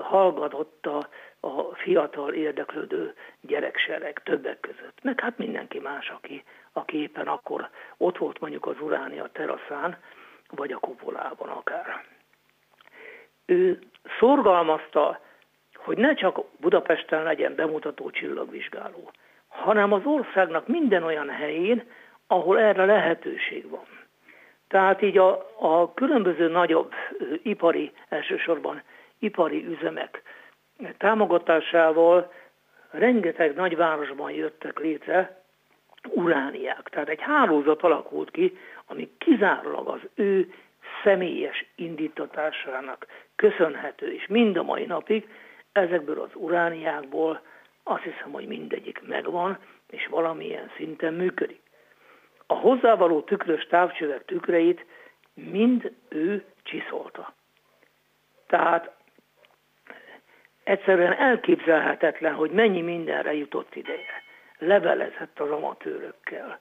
hallgatott a, a fiatal érdeklődő gyereksereg többek között. Meg hát mindenki más, aki, aki éppen akkor ott volt mondjuk az Uránia teraszán, vagy a kupolában akár ő szorgalmazta, hogy ne csak Budapesten legyen bemutató csillagvizsgáló, hanem az országnak minden olyan helyén, ahol erre lehetőség van. Tehát így a, a különböző nagyobb ipari, elsősorban ipari üzemek támogatásával rengeteg nagyvárosban jöttek létre urániák. Tehát egy hálózat alakult ki, ami kizárólag az ő személyes indítatásának köszönhető, és mind a mai napig ezekből az urániákból azt hiszem, hogy mindegyik megvan, és valamilyen szinten működik. A hozzávaló tükrös távcsövek tükreit mind ő csiszolta. Tehát egyszerűen elképzelhetetlen, hogy mennyi mindenre jutott ideje. Levelezett az amatőrökkel,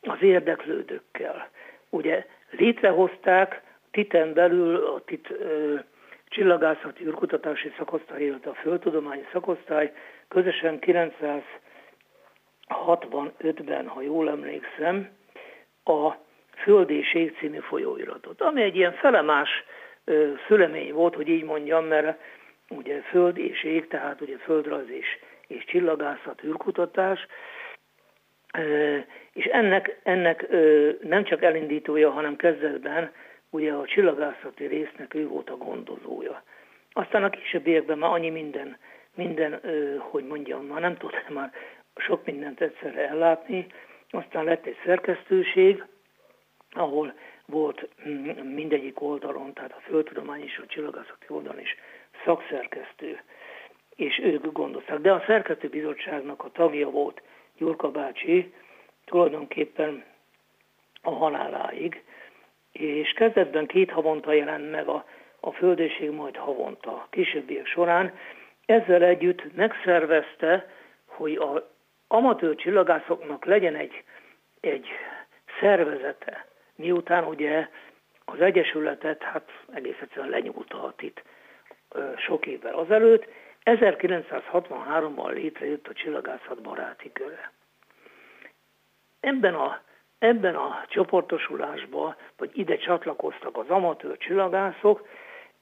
az érdeklődőkkel. Ugye létrehozták Titen belül a TIT ö, csillagászati űrkutatási szakosztály, illetve a földtudományi szakosztály közösen 965-ben, ha jól emlékszem, a Föld és Ég című folyóiratot, ami egy ilyen felemás szülemény volt, hogy így mondjam, mert ugye Föld és Ég, tehát ugye földrajz és, és csillagászat, űrkutatás, és ennek, ennek nem csak elindítója, hanem kezdetben ugye a csillagászati résznek ő volt a gondozója. Aztán a későbbiekben már annyi minden, minden hogy mondjam, már nem tudtam már sok mindent egyszerre ellátni, aztán lett egy szerkesztőség, ahol volt mm, mindegyik oldalon, tehát a földtudomány és a csillagászati oldalon is szakszerkesztő, és ők gondozták. De a szerkesztőbizottságnak a tagja volt Gyurka bácsi, tulajdonképpen a haláláig, és kezdetben két havonta jelent meg a, a földéség, majd havonta, későbbiek során. Ezzel együtt megszervezte, hogy a amatőr csillagászoknak legyen egy, egy szervezete, miután ugye az Egyesületet hát egész egyszerűen lenyúltat itt sok évvel azelőtt, 1963-ban létrejött a csillagászat baráti köre. Ebben a, ebben a csoportosulásban, vagy ide csatlakoztak az amatőr csillagászok,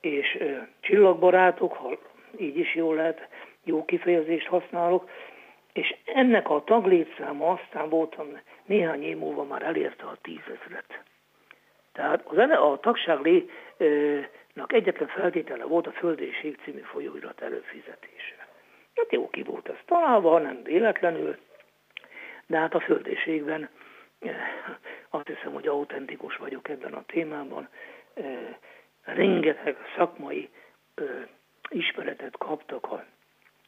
és ö, csillagbarátok, ha így is jól lehet, jó kifejezést használok, és ennek a taglétszáma aztán voltam néhány év múlva már elérte a tízezret. Tehát az, a tagságnak egyetlen feltétele volt a Földéség című folyóirat előfizetése. Hát jó, ki volt ez találva, nem véletlenül, de hát a Földéségben azt hiszem, hogy autentikus vagyok ebben a témában. Rengeteg szakmai ismeretet kaptak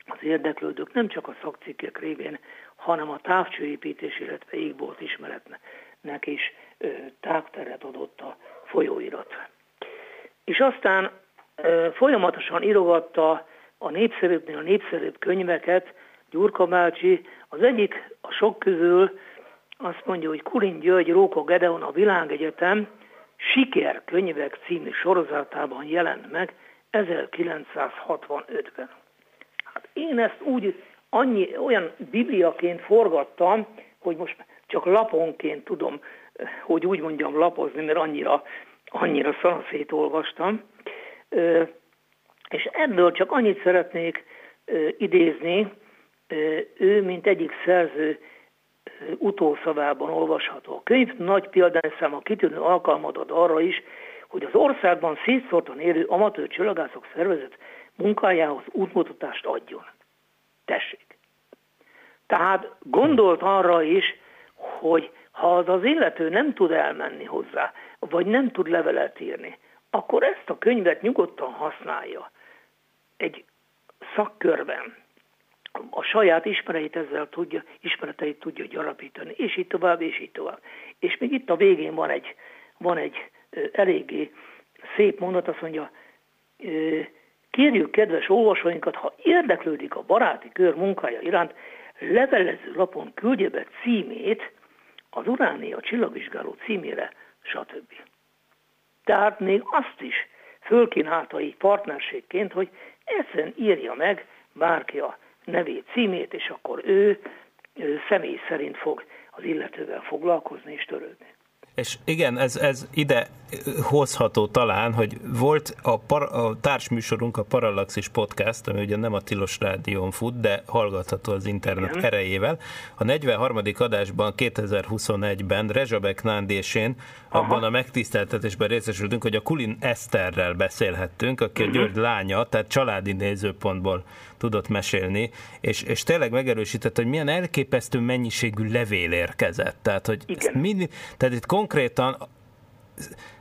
az érdeklődők, nem csak a szakcikkek révén, hanem a távcsőépítés, illetve égbolt ismeretnek is tágteret adott a folyóirat. És aztán folyamatosan írogatta a népszerűbbnél a népszerűbb könyveket, Gyurka bácsi, az egyik a sok közül azt mondja, hogy Kulin György Róka Gedeon a Világegyetem Sikerkönyvek című sorozatában jelent meg 1965-ben. Hát én ezt úgy annyi, olyan bibliaként forgattam, hogy most csak laponként tudom, hogy úgy mondjam, lapozni, mert annyira, annyira szanaszét olvastam. És ebből csak annyit szeretnék idézni, ő, mint egyik szerző utószavában olvasható. A könyv nagy példányszáma kitűnő alkalmat ad arra is, hogy az országban szétszórtan érő amatőr csillagászok szervezet munkájához útmutatást adjon. Tessék. Tehát gondolt arra is, hogy ha az az illető nem tud elmenni hozzá, vagy nem tud levelet írni, akkor ezt a könyvet nyugodtan használja egy szakkörben, a saját ismereteit ezzel tudja, ismereteit tudja gyarapítani, és így tovább, és így tovább. És még itt a végén van egy, van egy eléggé szép mondat, azt mondja, kérjük kedves olvasóinkat, ha érdeklődik a baráti kör munkája iránt, levelező lapon küldje be címét az Uránia csillagvizsgáló címére, stb. Tehát még azt is fölkínálta így partnerségként, hogy egyszerűen írja meg bárki a nevét, címét, és akkor ő, ő személy szerint fog az illetővel foglalkozni és törődni. És igen, ez, ez ide hozható talán, hogy volt a, par, a társműsorunk, a Parallaxis Podcast, ami ugye nem a Tilos Rádión fut, de hallgatható az internet igen. erejével. A 43. adásban 2021-ben Rezsabek Nándi és én Aha. abban a megtiszteltetésben részesültünk, hogy a Kulin Eszterrel beszélhettünk, aki uh-huh. a mhm. György lánya, tehát családi nézőpontból tudott mesélni, és, és tényleg megerősített, hogy milyen elképesztő mennyiségű levél érkezett. Tehát, hogy mind, tehát itt konkrétan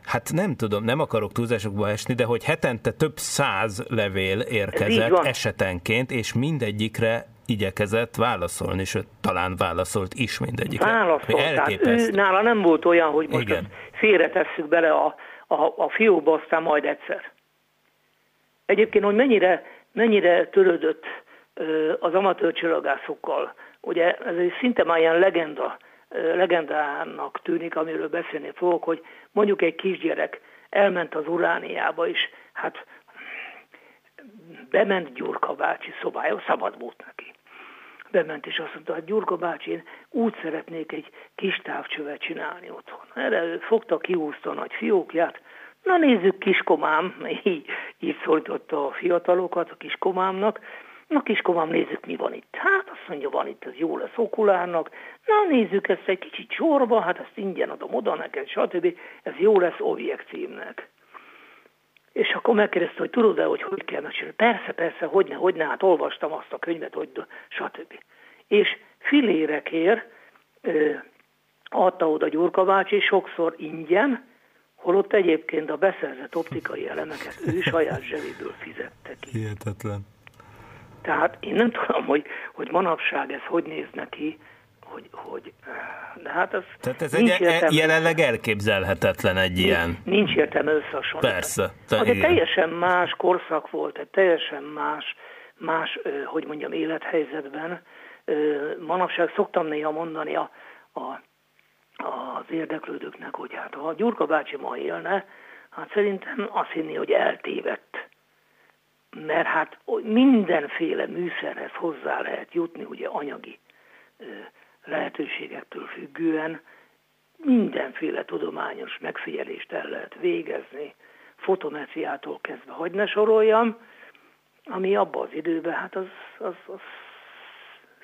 hát nem tudom, nem akarok túlzásokba esni, de hogy hetente több száz levél érkezett esetenként, és mindegyikre igyekezett válaszolni, és talán válaszolt is mindegyikre. Válaszolt, tehát ő, nála nem volt olyan, hogy most Igen. félretesszük bele a, a, a fiókba, aztán majd egyszer. Egyébként, hogy mennyire mennyire törődött az amatőr csillagászokkal. Ugye ez egy szinte már ilyen legenda, legendának tűnik, amiről beszélni fogok, hogy mondjuk egy kisgyerek elment az Urániába, és hát bement Gyurka bácsi szobája, szabad volt neki. Bement, és azt mondta, hogy Gyurka bácsi, én úgy szeretnék egy kis távcsövet csinálni otthon. Erre ő fogta, kihúzta a nagy fiókját, Na nézzük kiskomám, így, így szólította a fiatalokat a kiskomámnak, Na kiskomám, nézzük mi van itt. Hát azt mondja, van itt, ez jó lesz okulárnak. Na nézzük ezt egy kicsit sorba, hát ezt ingyen adom oda neked, stb. Ez jó lesz objekt címnek. És akkor megkérdezte, hogy tudod-e, hogy hogy kell megcsinálni. Persze, persze, hogyne, hogyne, hát olvastam azt a könyvet, hogy stb. És filérekért ö, adta oda Gyurka bácsi, sokszor ingyen, holott egyébként a beszerzett optikai elemeket ő saját zsebéből fizette ki. Hihetetlen. Tehát én nem tudom, hogy, hogy manapság ez hogy néz neki, hogy, hogy de hát ez Tehát ez egy e- jelenleg elképzelhetetlen egy ilyen. Nincs értelme összehasonlítani. Persze. Te, az egy teljesen más korszak volt, egy teljesen más, más, hogy mondjam, élethelyzetben. Manapság szoktam néha mondani a, a az érdeklődőknek, hogy hát ha a Gyurka bácsi ma élne, hát szerintem azt hinni, hogy eltévedt. Mert hát mindenféle műszerhez hozzá lehet jutni, ugye anyagi lehetőségektől függően, mindenféle tudományos megfigyelést el lehet végezni, fotometriától kezdve, hogy ne soroljam, ami abban az időben, hát az, az, az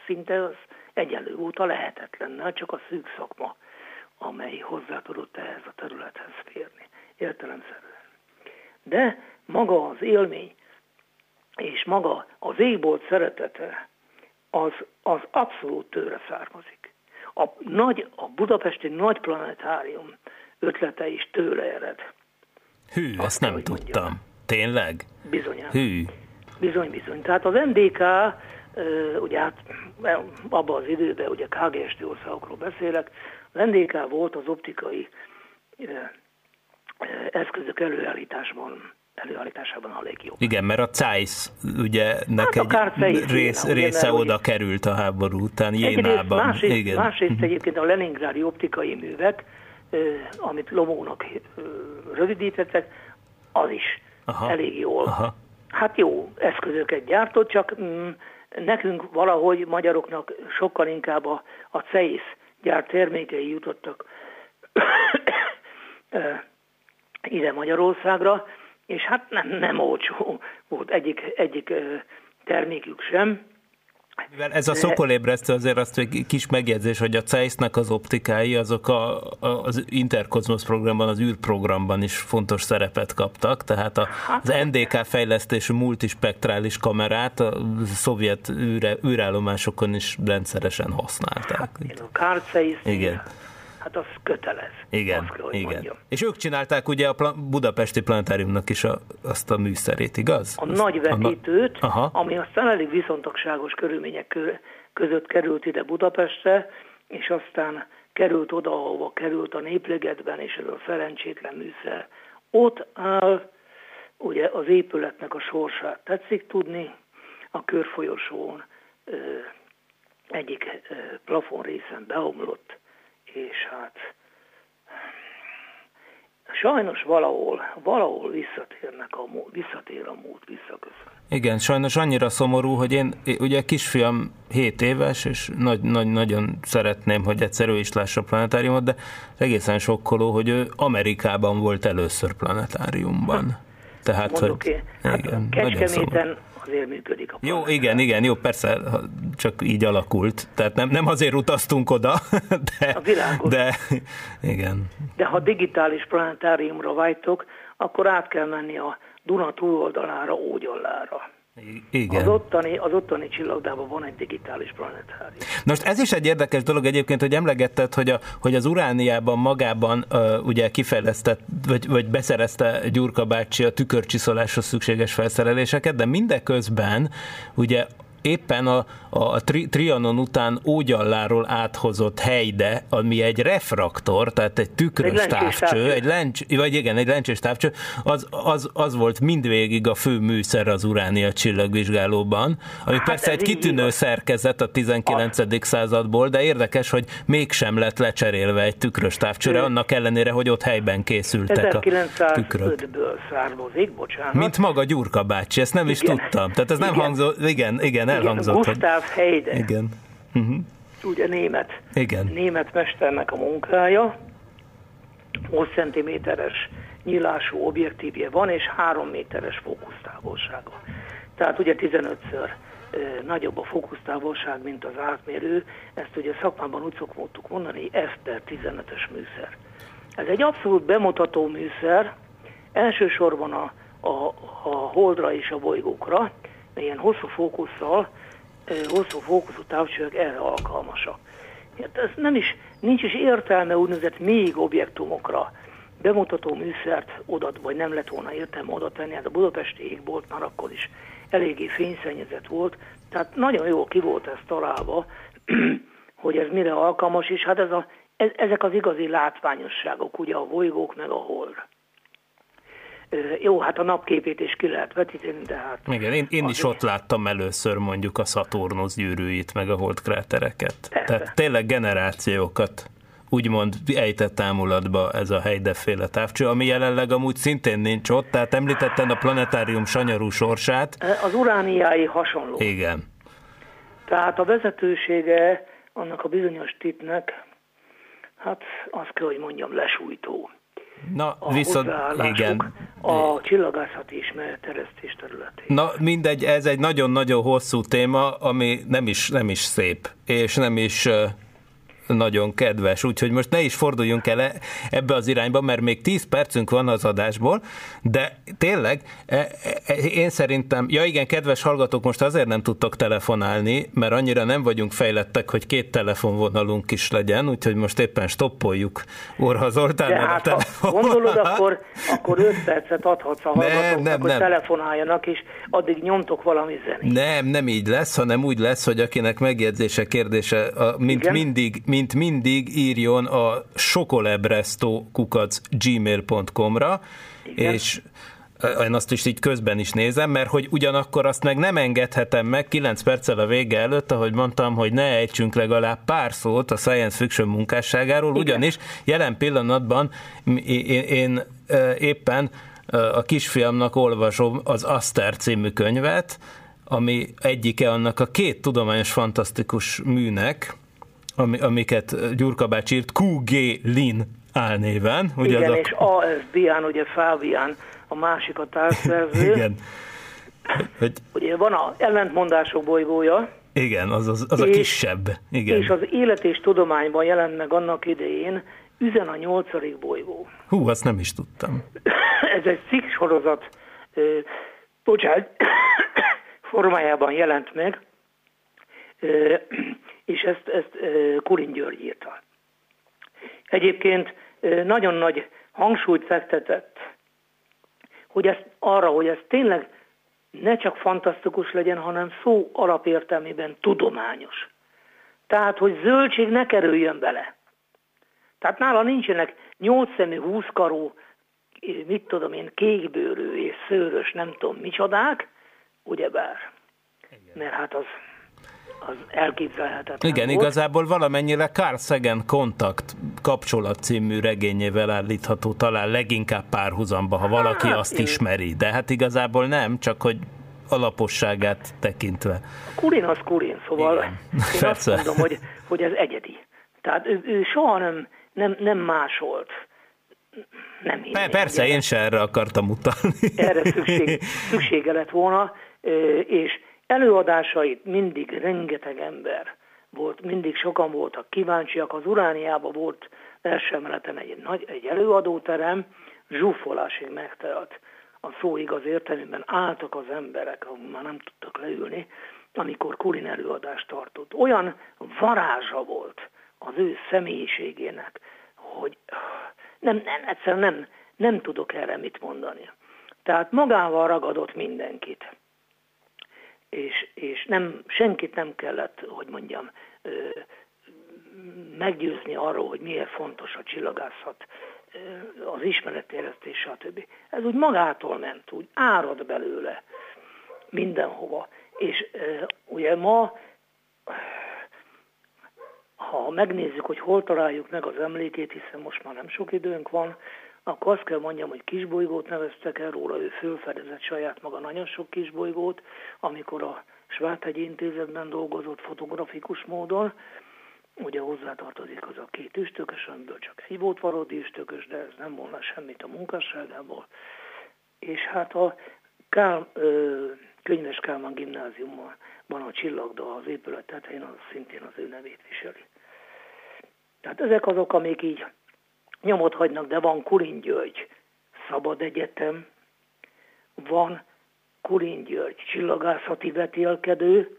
szinte az egyenlő óta lehetetlen, csak a szűk szakma amely hozzá tudott ehhez a területhez férni, értelemszerűen. De maga az élmény és maga az égbolt szeretete az, az abszolút tőle származik. A, nagy, a budapesti nagy planetárium ötlete is tőle ered. Hű, Azt ezt nem tudtam. Mondjam. Tényleg? Bizony. Hű. Bizony, bizony. Tehát az MDK, ugye hát abban az időben, ugye KGST országokról beszélek, az NDK volt az optikai eszközök előállításban előállításában a legjobb. Igen, mert a Zeiss ugye nek hát egy rész, kéne, része ugye, oda került a háború után Jénában. Másrészt, Igen. másrészt mhm. egyébként a Leningrádi optikai művek, amit Lomónak rövidítettek, az is Aha. elég jól. Aha. Hát jó eszközöket gyártott, csak mm, nekünk valahogy magyaroknak sokkal inkább a, a Zeiss gyárt termékei jutottak ide Magyarországra, és hát nem, nem olcsó volt egyik, egyik termékük sem. Mivel ez a szokolébresztő azért azt egy kis megjegyzés, hogy a Zeiss-nek az optikái azok a, a, az Interkozmos programban, az űrprogramban is fontos szerepet kaptak, tehát a, hát- az NDK fejlesztésű multispektrális kamerát a szovjet űre, űrállomásokon is rendszeresen használták. Hát, a Carl Zeiss Igen hát az kötelez. Igen, azt kell, igen. Mondjam. És ők csinálták ugye a budapesti planetáriumnak is a, azt a műszerét, igaz? A nagy vetítőt, a na... ami aztán elég viszontagságos körülmények között került ide Budapestre, és aztán került oda, ahova került a Néplegetben, és a szerencsétlen műszer. Ott áll, ugye az épületnek a sorsát tetszik tudni, a körfolyosón egyik plafon részen beomlott és hát sajnos valahol, valahol visszatérnek a, visszatér a múlt, visszaköszön. Igen, sajnos annyira szomorú, hogy én, ugye kisfiam 7 éves, és nagy, nagy, nagyon szeretném, hogy egyszer ő is lássa a planetáriumot, de egészen sokkoló, hogy ő Amerikában volt először planetáriumban. Ha. Tehát, Mondok hogy, én, hát igen, Kecskeméten azért működik a Jó, igen, igen, jó, persze, csak így alakult. Tehát nem, nem azért utaztunk oda, de, a világos. de igen. De ha digitális planetáriumra vágytok, akkor át kell menni a Duna túloldalára, Ógyallára. Igen. Az ottani, az ottani csillagdában van egy digitális planetárium. Most ez is egy érdekes dolog egyébként, hogy emlegetted, hogy, a, hogy az Urániában magában uh, ugye kifejlesztett, vagy, vagy beszerezte Gyurka bácsi a tükörcsiszoláshoz szükséges felszereléseket, de mindeközben ugye éppen a, a tri, Trianon után Ógyalláról áthozott helyde, ami egy refraktor, tehát egy tükrös egy távcső, egy lencs, vagy igen, egy lencsés távcső, az, az, az volt mindvégig a fő műszer az uránia csillagvizsgálóban, ami hát persze egy kitűnő így, szerkezet a 19. Az. századból, de érdekes, hogy mégsem lett lecserélve egy tükrös távcsőre, annak ellenére, hogy ott helyben készültek a tükrök. származik, bocsánat. Mint maga Gyurka bácsi, ezt nem igen. is tudtam. Tehát ez nem igen. hangzott, igen, igen, elhangzott. Igen, Gustav Heide. Igen. Uh-huh. Ugye német. Igen. Német mesternek a munkája. 20 cm-es nyílású objektívje van, és 3 méteres fókusztávolsága. Tehát ugye 15-ször nagyobb a fókusztávolság, mint az átmérő. Ezt ugye szakmában úgy szoktuk mondani, F per 15-ös műszer. Ez egy abszolút bemutató műszer, elsősorban a, a, a holdra és a bolygókra, ilyen hosszú fókusszal, hosszú fókuszú távcsövek erre alkalmasak. Hát ez nem is, nincs is értelme úgynevezett még objektumokra bemutató műszert oda, vagy nem lett volna értelme oda tenni, hát a budapesti égbolt már akkor is eléggé fényszennyezett volt, tehát nagyon jól ki volt ez találva, hogy ez mire alkalmas, és hát ez a, ez, ezek az igazi látványosságok, ugye a bolygók meg a hold. Jó, hát a napképét is ki lehet vetíteni, de hát... Igen, én, én is ott láttam először mondjuk a Szaturnusz gyűrűit, meg a holdkrátereket. Tehát tényleg generációkat úgymond ejtett támulatba ez a helydeféle távcső, ami jelenleg amúgy szintén nincs ott, tehát említettem a planetárium sanyarú sorsát. Az urániái hasonló. Igen. Tehát a vezetősége annak a bizonyos titnek, hát azt kell, hogy mondjam, lesújtó. Na, a viszont igen. A csillagászati ismeretteresztés területén. Na, mindegy, ez egy nagyon-nagyon hosszú téma, ami nem is, nem is szép, és nem is nagyon kedves, úgyhogy most ne is forduljunk el ebbe az irányba, mert még 10 percünk van az adásból, de tényleg e, e, én szerintem, ja igen, kedves hallgatók, most azért nem tudtok telefonálni, mert annyira nem vagyunk fejlettek, hogy két telefonvonalunk is legyen, úgyhogy most éppen stoppoljuk Orha Zoltán. De hát, ha gondolod, akkor, akkor 5 percet adhatsz a hallgatóknak, nem, nem, hogy nem. telefonáljanak, és addig nyomtok valami zenét. Nem, nem így lesz, hanem úgy lesz, hogy akinek megjegyzése, kérdése, mint igen? mindig, mint mindig írjon a sokolebresto kukac gmail.com-ra, és én azt is így közben is nézem, mert hogy ugyanakkor azt meg nem engedhetem meg 9 perccel a vége előtt, ahogy mondtam, hogy ne ejtsünk legalább pár szót a science fiction munkásságáról, Igen. ugyanis jelen pillanatban én, én éppen a kisfiamnak olvasom az Aster című könyvet, ami egyike annak a két tudományos fantasztikus műnek, amiket Gyurka bácsi írt, QG Lin álnéven. Ugye Igen, a... és ASB-án, ugye Fábián a másik a társszerző. Igen. Hogy... Ugye van a ellentmondások bolygója, igen, az, az, az és, a kisebb. Igen. És az élet és tudományban jelent meg annak idején Üzen a nyolcadik bolygó. Hú, azt nem is tudtam. Ez egy cikk sorozat, bocsánat, formájában jelent meg, és ezt, ezt Kulin György írta. Egyébként nagyon nagy hangsúlyt fektetett hogy ez, arra, hogy ez tényleg ne csak fantasztikus legyen, hanem szó alapértelmében tudományos. Tehát, hogy zöldség ne kerüljön bele. Tehát nála nincsenek nyolcszemű, húszkarú, mit tudom én, kékbőrű és szőrös, nem tudom micsodák, ugyebár. Mert hát az az elképzelhetetlen Igen, volt. igazából valamennyire Carl Sagan Kontakt kapcsolat című regényével állítható talán leginkább párhuzamba, ha valaki hát, azt én... ismeri. De hát igazából nem, csak hogy alaposságát tekintve. Kurin az Kurin, szóval Igen. én Persze. azt mondom, hogy, hogy ez egyedi. Tehát ő, ő soha nem, nem, nem másolt. Nem Pe- persze, én se erre akartam utalni. Erre szükség, szüksége lett volna, és Előadásait mindig rengeteg ember volt, mindig sokan voltak kíváncsiak. Az Urániában volt első emeleten egy, nagy, egy előadóterem, zsúfolásig megtelt. A szó igaz értelmében álltak az emberek, ahol már nem tudtak leülni, amikor Kulin előadást tartott. Olyan varázsa volt az ő személyiségének, hogy nem, nem, egyszerűen nem, nem tudok erre mit mondani. Tehát magával ragadott mindenkit és, és nem, senkit nem kellett, hogy mondjam, meggyőzni arról, hogy miért fontos a csillagászat, az ismeretéreztés, stb. Ez úgy magától ment, úgy árad belőle mindenhova. És ugye ma, ha megnézzük, hogy hol találjuk meg az emlékét, hiszen most már nem sok időnk van, akkor azt kell mondjam, hogy kisbolygót neveztek el róla, ő fölfedezett saját maga nagyon sok kisbolygót, amikor a Sváthegy Intézetben dolgozott fotografikus módon, ugye hozzátartozik az a két üstökös, amiből csak egy volt valódi üstökös, de ez nem volna semmit a munkásságából. És hát a Kál, ö, Könyves Kálmán gimnáziumban a csillagda az épület tetején, az szintén az ő nevét viseli. Tehát ezek azok, amik így nyomot hagynak, de van Kulin György Szabad Egyetem, van Kulin György csillagászati vetélkedő,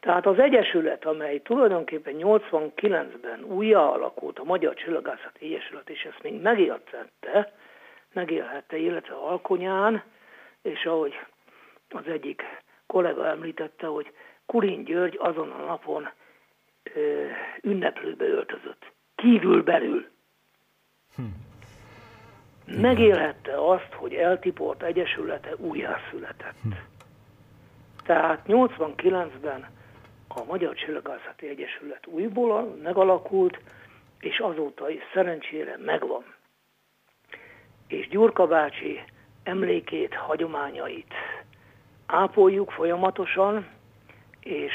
Tehát az Egyesület, amely tulajdonképpen 89-ben újjá alakult, a Magyar Csillagászati Egyesület, és ezt még megéltette, megélhette, illetve Alkonyán, és ahogy az egyik kollega említette, hogy Kulin György azon a napon ö, ünneplőbe öltözött. Kívül-belül. Hm. Megélhette azt, hogy eltiport egyesülete újjászületett. Hm. Tehát 89-ben a Magyar Csillagászati Egyesület újból megalakult, és azóta is szerencsére megvan. És Gyurka bácsi emlékét, hagyományait ápoljuk folyamatosan, és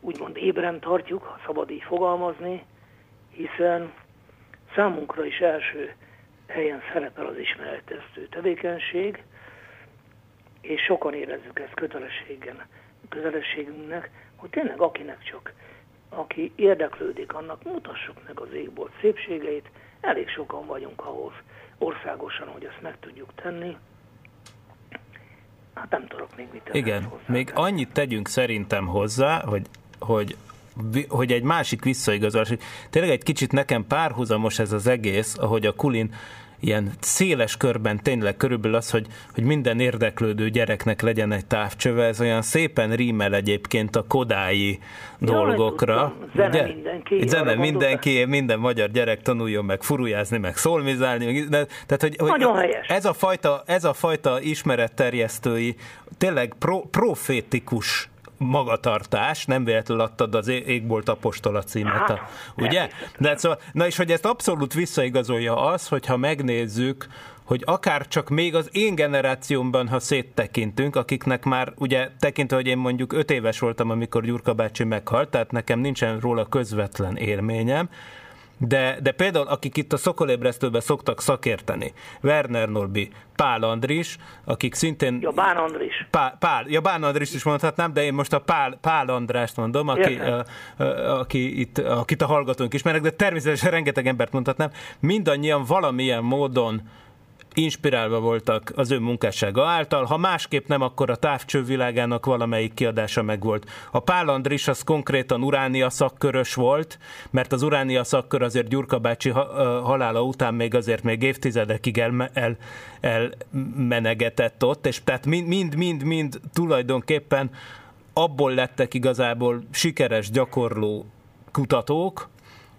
úgymond ébren tartjuk, ha szabad így fogalmazni, hiszen számunkra is első helyen szerepel az ismeretező tevékenység, és sokan érezzük ezt kötelességen, kötelességünknek, hogy tényleg akinek csak, aki érdeklődik, annak mutassuk meg az égbolt szépségeit, elég sokan vagyunk ahhoz országosan, hogy ezt meg tudjuk tenni. Hát nem tudok még mit Igen, hozzá. még annyit tegyünk szerintem hozzá, hogy, hogy hogy egy másik visszaigazolás, tényleg egy kicsit nekem párhuzamos ez az egész, ahogy a Kulin ilyen széles körben tényleg körülbelül az, hogy, hogy minden érdeklődő gyereknek legyen egy távcsöve, ez olyan szépen rímel egyébként a kodái ja, dolgokra. Zene ugye? mindenki. Zene mindenki, minden magyar gyerek tanuljon meg furujázni, meg szolmizálni. De, tehát, hogy, Nagyon hogy ez, a fajta, ez a fajta ismeretterjesztői, tényleg pro, profétikus magatartás, nem véletlenül adtad az égbolt apostola címet, a, ugye? De szóval, na és hogy ezt abszolút visszaigazolja az, hogyha megnézzük, hogy akár csak még az én generációmban, ha széttekintünk, akiknek már ugye tekintve, hogy én mondjuk öt éves voltam, amikor Gyurka bácsi meghalt, tehát nekem nincsen róla közvetlen élményem, de, de például akik itt a Szokolébresztőben szoktak szakérteni, Werner Norbi, Pál Andris, akik szintén... Ja, Bán Andris. Pál, Pál, ja, Bán Andris is mondhatnám, de én most a Pál, Pál Andrást mondom, aki, a, a, aki itt, akit a hallgatónk ismernek, de természetesen rengeteg embert mondhatnám. Mindannyian valamilyen módon inspirálva voltak az ő munkássága által, ha másképp nem, akkor a távcsővilágának valamelyik kiadása megvolt. A Pál Andris az konkrétan uránia szakkörös volt, mert az uránia szakkör azért Gyurka bácsi halála után még azért még évtizedekig el, el, ott, és tehát mind-mind-mind tulajdonképpen abból lettek igazából sikeres gyakorló kutatók,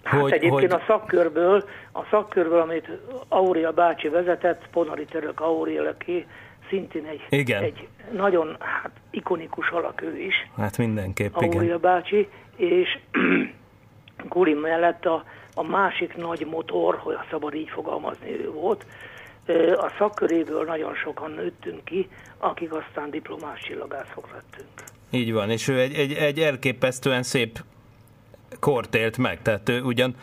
Hát hogy, egyébként hogy... a szakkörből, a szakkörből, amit Aurélia bácsi vezetett, Ponari Török Auréleké, szintén egy, igen. egy nagyon hát, ikonikus alak ő is. Hát mindenképp, Aurélia igen. bácsi, és Gulim mellett a, a másik nagy motor, hogy a szabad így fogalmazni ő volt, a szakköréből nagyon sokan nőttünk ki, akik aztán diplomás csillagászok lettünk. Így van, és ő egy, egy, egy elképesztően szép kort élt meg, tehát ő ugyan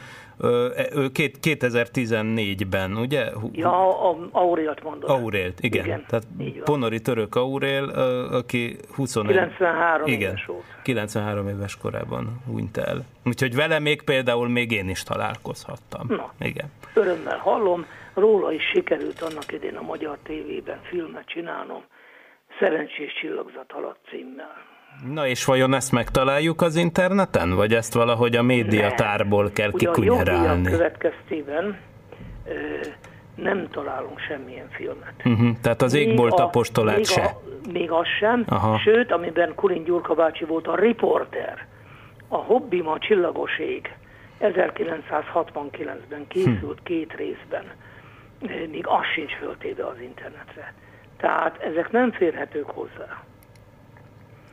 ő 2014-ben, ugye? Ja, a, Aurélt mondod. Aurélt, igen. igen Tehát Ponori török Aurél, aki 21... 93 igen, éves volt. 93 éves korában hunyt el. Úgyhogy vele még például még én is találkozhattam. Na, igen. örömmel hallom, róla is sikerült annak idén a Magyar Tévében filmet csinálnom, Szerencsés csillagzat alatt címmel. Na és vajon ezt megtaláljuk az interneten, vagy ezt valahogy a médiatárból kell kikunyerálni? A következtében ö, nem találunk semmilyen filmet. Uh-huh, tehát az égbolt apostolát se. A, még az sem, Aha. sőt, amiben Kulin Gyurka bácsi volt a riporter. A Hobbim a csillagos ég 1969-ben készült hm. két részben. Még az sincs föltéve az internetre. Tehát ezek nem férhetők hozzá.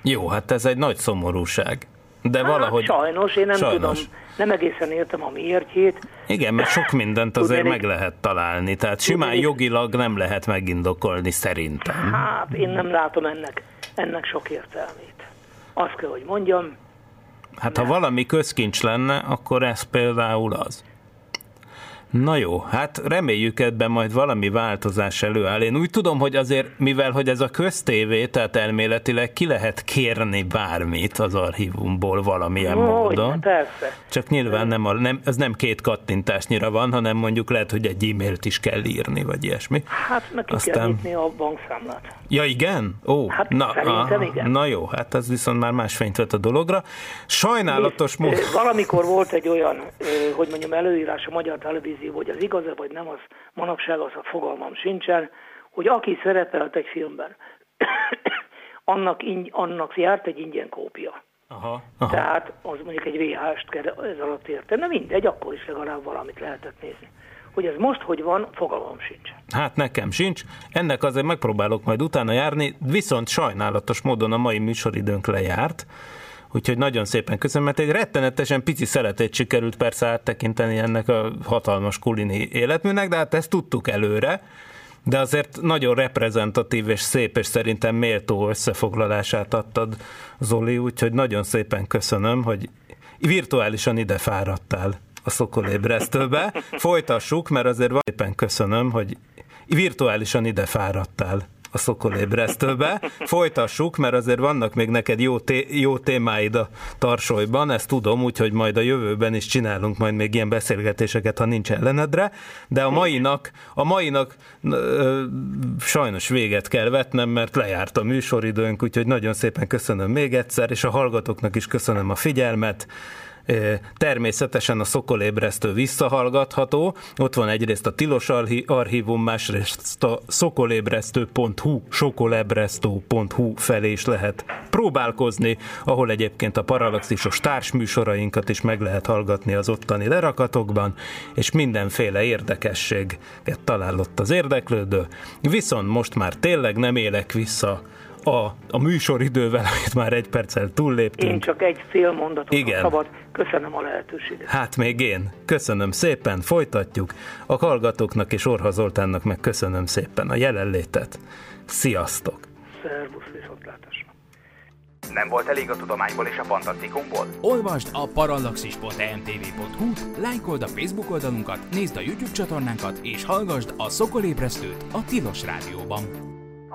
Jó, hát ez egy nagy szomorúság. De hát, valahogy... Sajnos, én nem sajnos. tudom, nem egészen értem a miértjét. Igen, mert sok mindent azért meg lehet találni, tehát simán jogilag nem lehet megindokolni szerintem. Hát én nem látom ennek, ennek sok értelmét. Azt kell, hogy mondjam. Hát nem. ha valami közkincs lenne, akkor ez például az. Na jó, hát reméljük ebben majd valami változás előáll. Én úgy tudom, hogy azért, mivel hogy ez a köztévé, tehát elméletileg ki lehet kérni bármit az archívumból valamilyen Hogy, módon. persze. Csak nyilván nem, a, nem, ez nem két kattintásnyira van, hanem mondjuk lehet, hogy egy e-mailt is kell írni, vagy ilyesmi. Hát neki Aztán... kell nyitni a bankszámlát. Ja, igen? Ó, Hát na, szerintem igen. na jó, hát ez viszont már más fényt vett a dologra. Sajnálatos módon... Valamikor volt egy olyan, hogy mondjam, előírás a magyar televízió, hogy az igaz vagy nem, az manapság az a fogalmam sincsen, hogy aki szerepelt egy filmben, annak, ing, annak járt egy ingyen kópia. Aha, aha. Tehát az mondjuk egy VHS-t kell ez alatt érteni, de mindegy, akkor is legalább valamit lehetett nézni. Hogy ez most hogy van, fogalmam sincs. Hát nekem sincs. Ennek azért megpróbálok majd utána járni, viszont sajnálatos módon a mai műsoridőnk lejárt. Úgyhogy nagyon szépen köszönöm, mert egy rettenetesen pici szeletét sikerült persze áttekinteni ennek a hatalmas kulini életműnek, de hát ezt tudtuk előre. De azért nagyon reprezentatív és szép, és szerintem méltó összefoglalását adtad, Zoli, úgyhogy nagyon szépen köszönöm, hogy virtuálisan ide fáradtál a szokolébresztőbe. Folytassuk, mert azért van szépen köszönöm, hogy virtuálisan ide fáradtál a szokolébresztőbe. Folytassuk, mert azért vannak még neked jó, té- jó témáid a tarsolyban, ezt tudom, úgyhogy majd a jövőben is csinálunk majd még ilyen beszélgetéseket, ha nincs ellenedre, de a mainak, a mainak ö, sajnos véget kell vetnem, mert lejárt a műsoridőnk, úgyhogy nagyon szépen köszönöm még egyszer, és a hallgatóknak is köszönöm a figyelmet. Természetesen a szokolébresztő visszahallgatható. Ott van egyrészt a Tilos archívum, másrészt a szokolébresztő.hu, sokolebresztő.hu felé is lehet próbálkozni, ahol egyébként a paralaxisos társműsorainkat is meg lehet hallgatni az ottani lerakatokban, és mindenféle érdekességet talál ott az érdeklődő. Viszont most már tényleg nem élek vissza a, a műsoridővel, amit már egy perccel túlléptünk. Én csak egy fél mondatot Igen. szabad. Köszönöm a lehetőséget. Hát még én. Köszönöm szépen, folytatjuk. A hallgatóknak és Orha Zoltánnak meg köszönöm szépen a jelenlétet. Sziasztok! Szervusz, viszontlátásra. Nem volt elég a tudományból és a fantasztikumból? Olvasd a parallaxis.emtv.hu, lájkold a Facebook oldalunkat, nézd a YouTube csatornánkat, és hallgassd a Szokolébresztőt a Tilos Rádióban.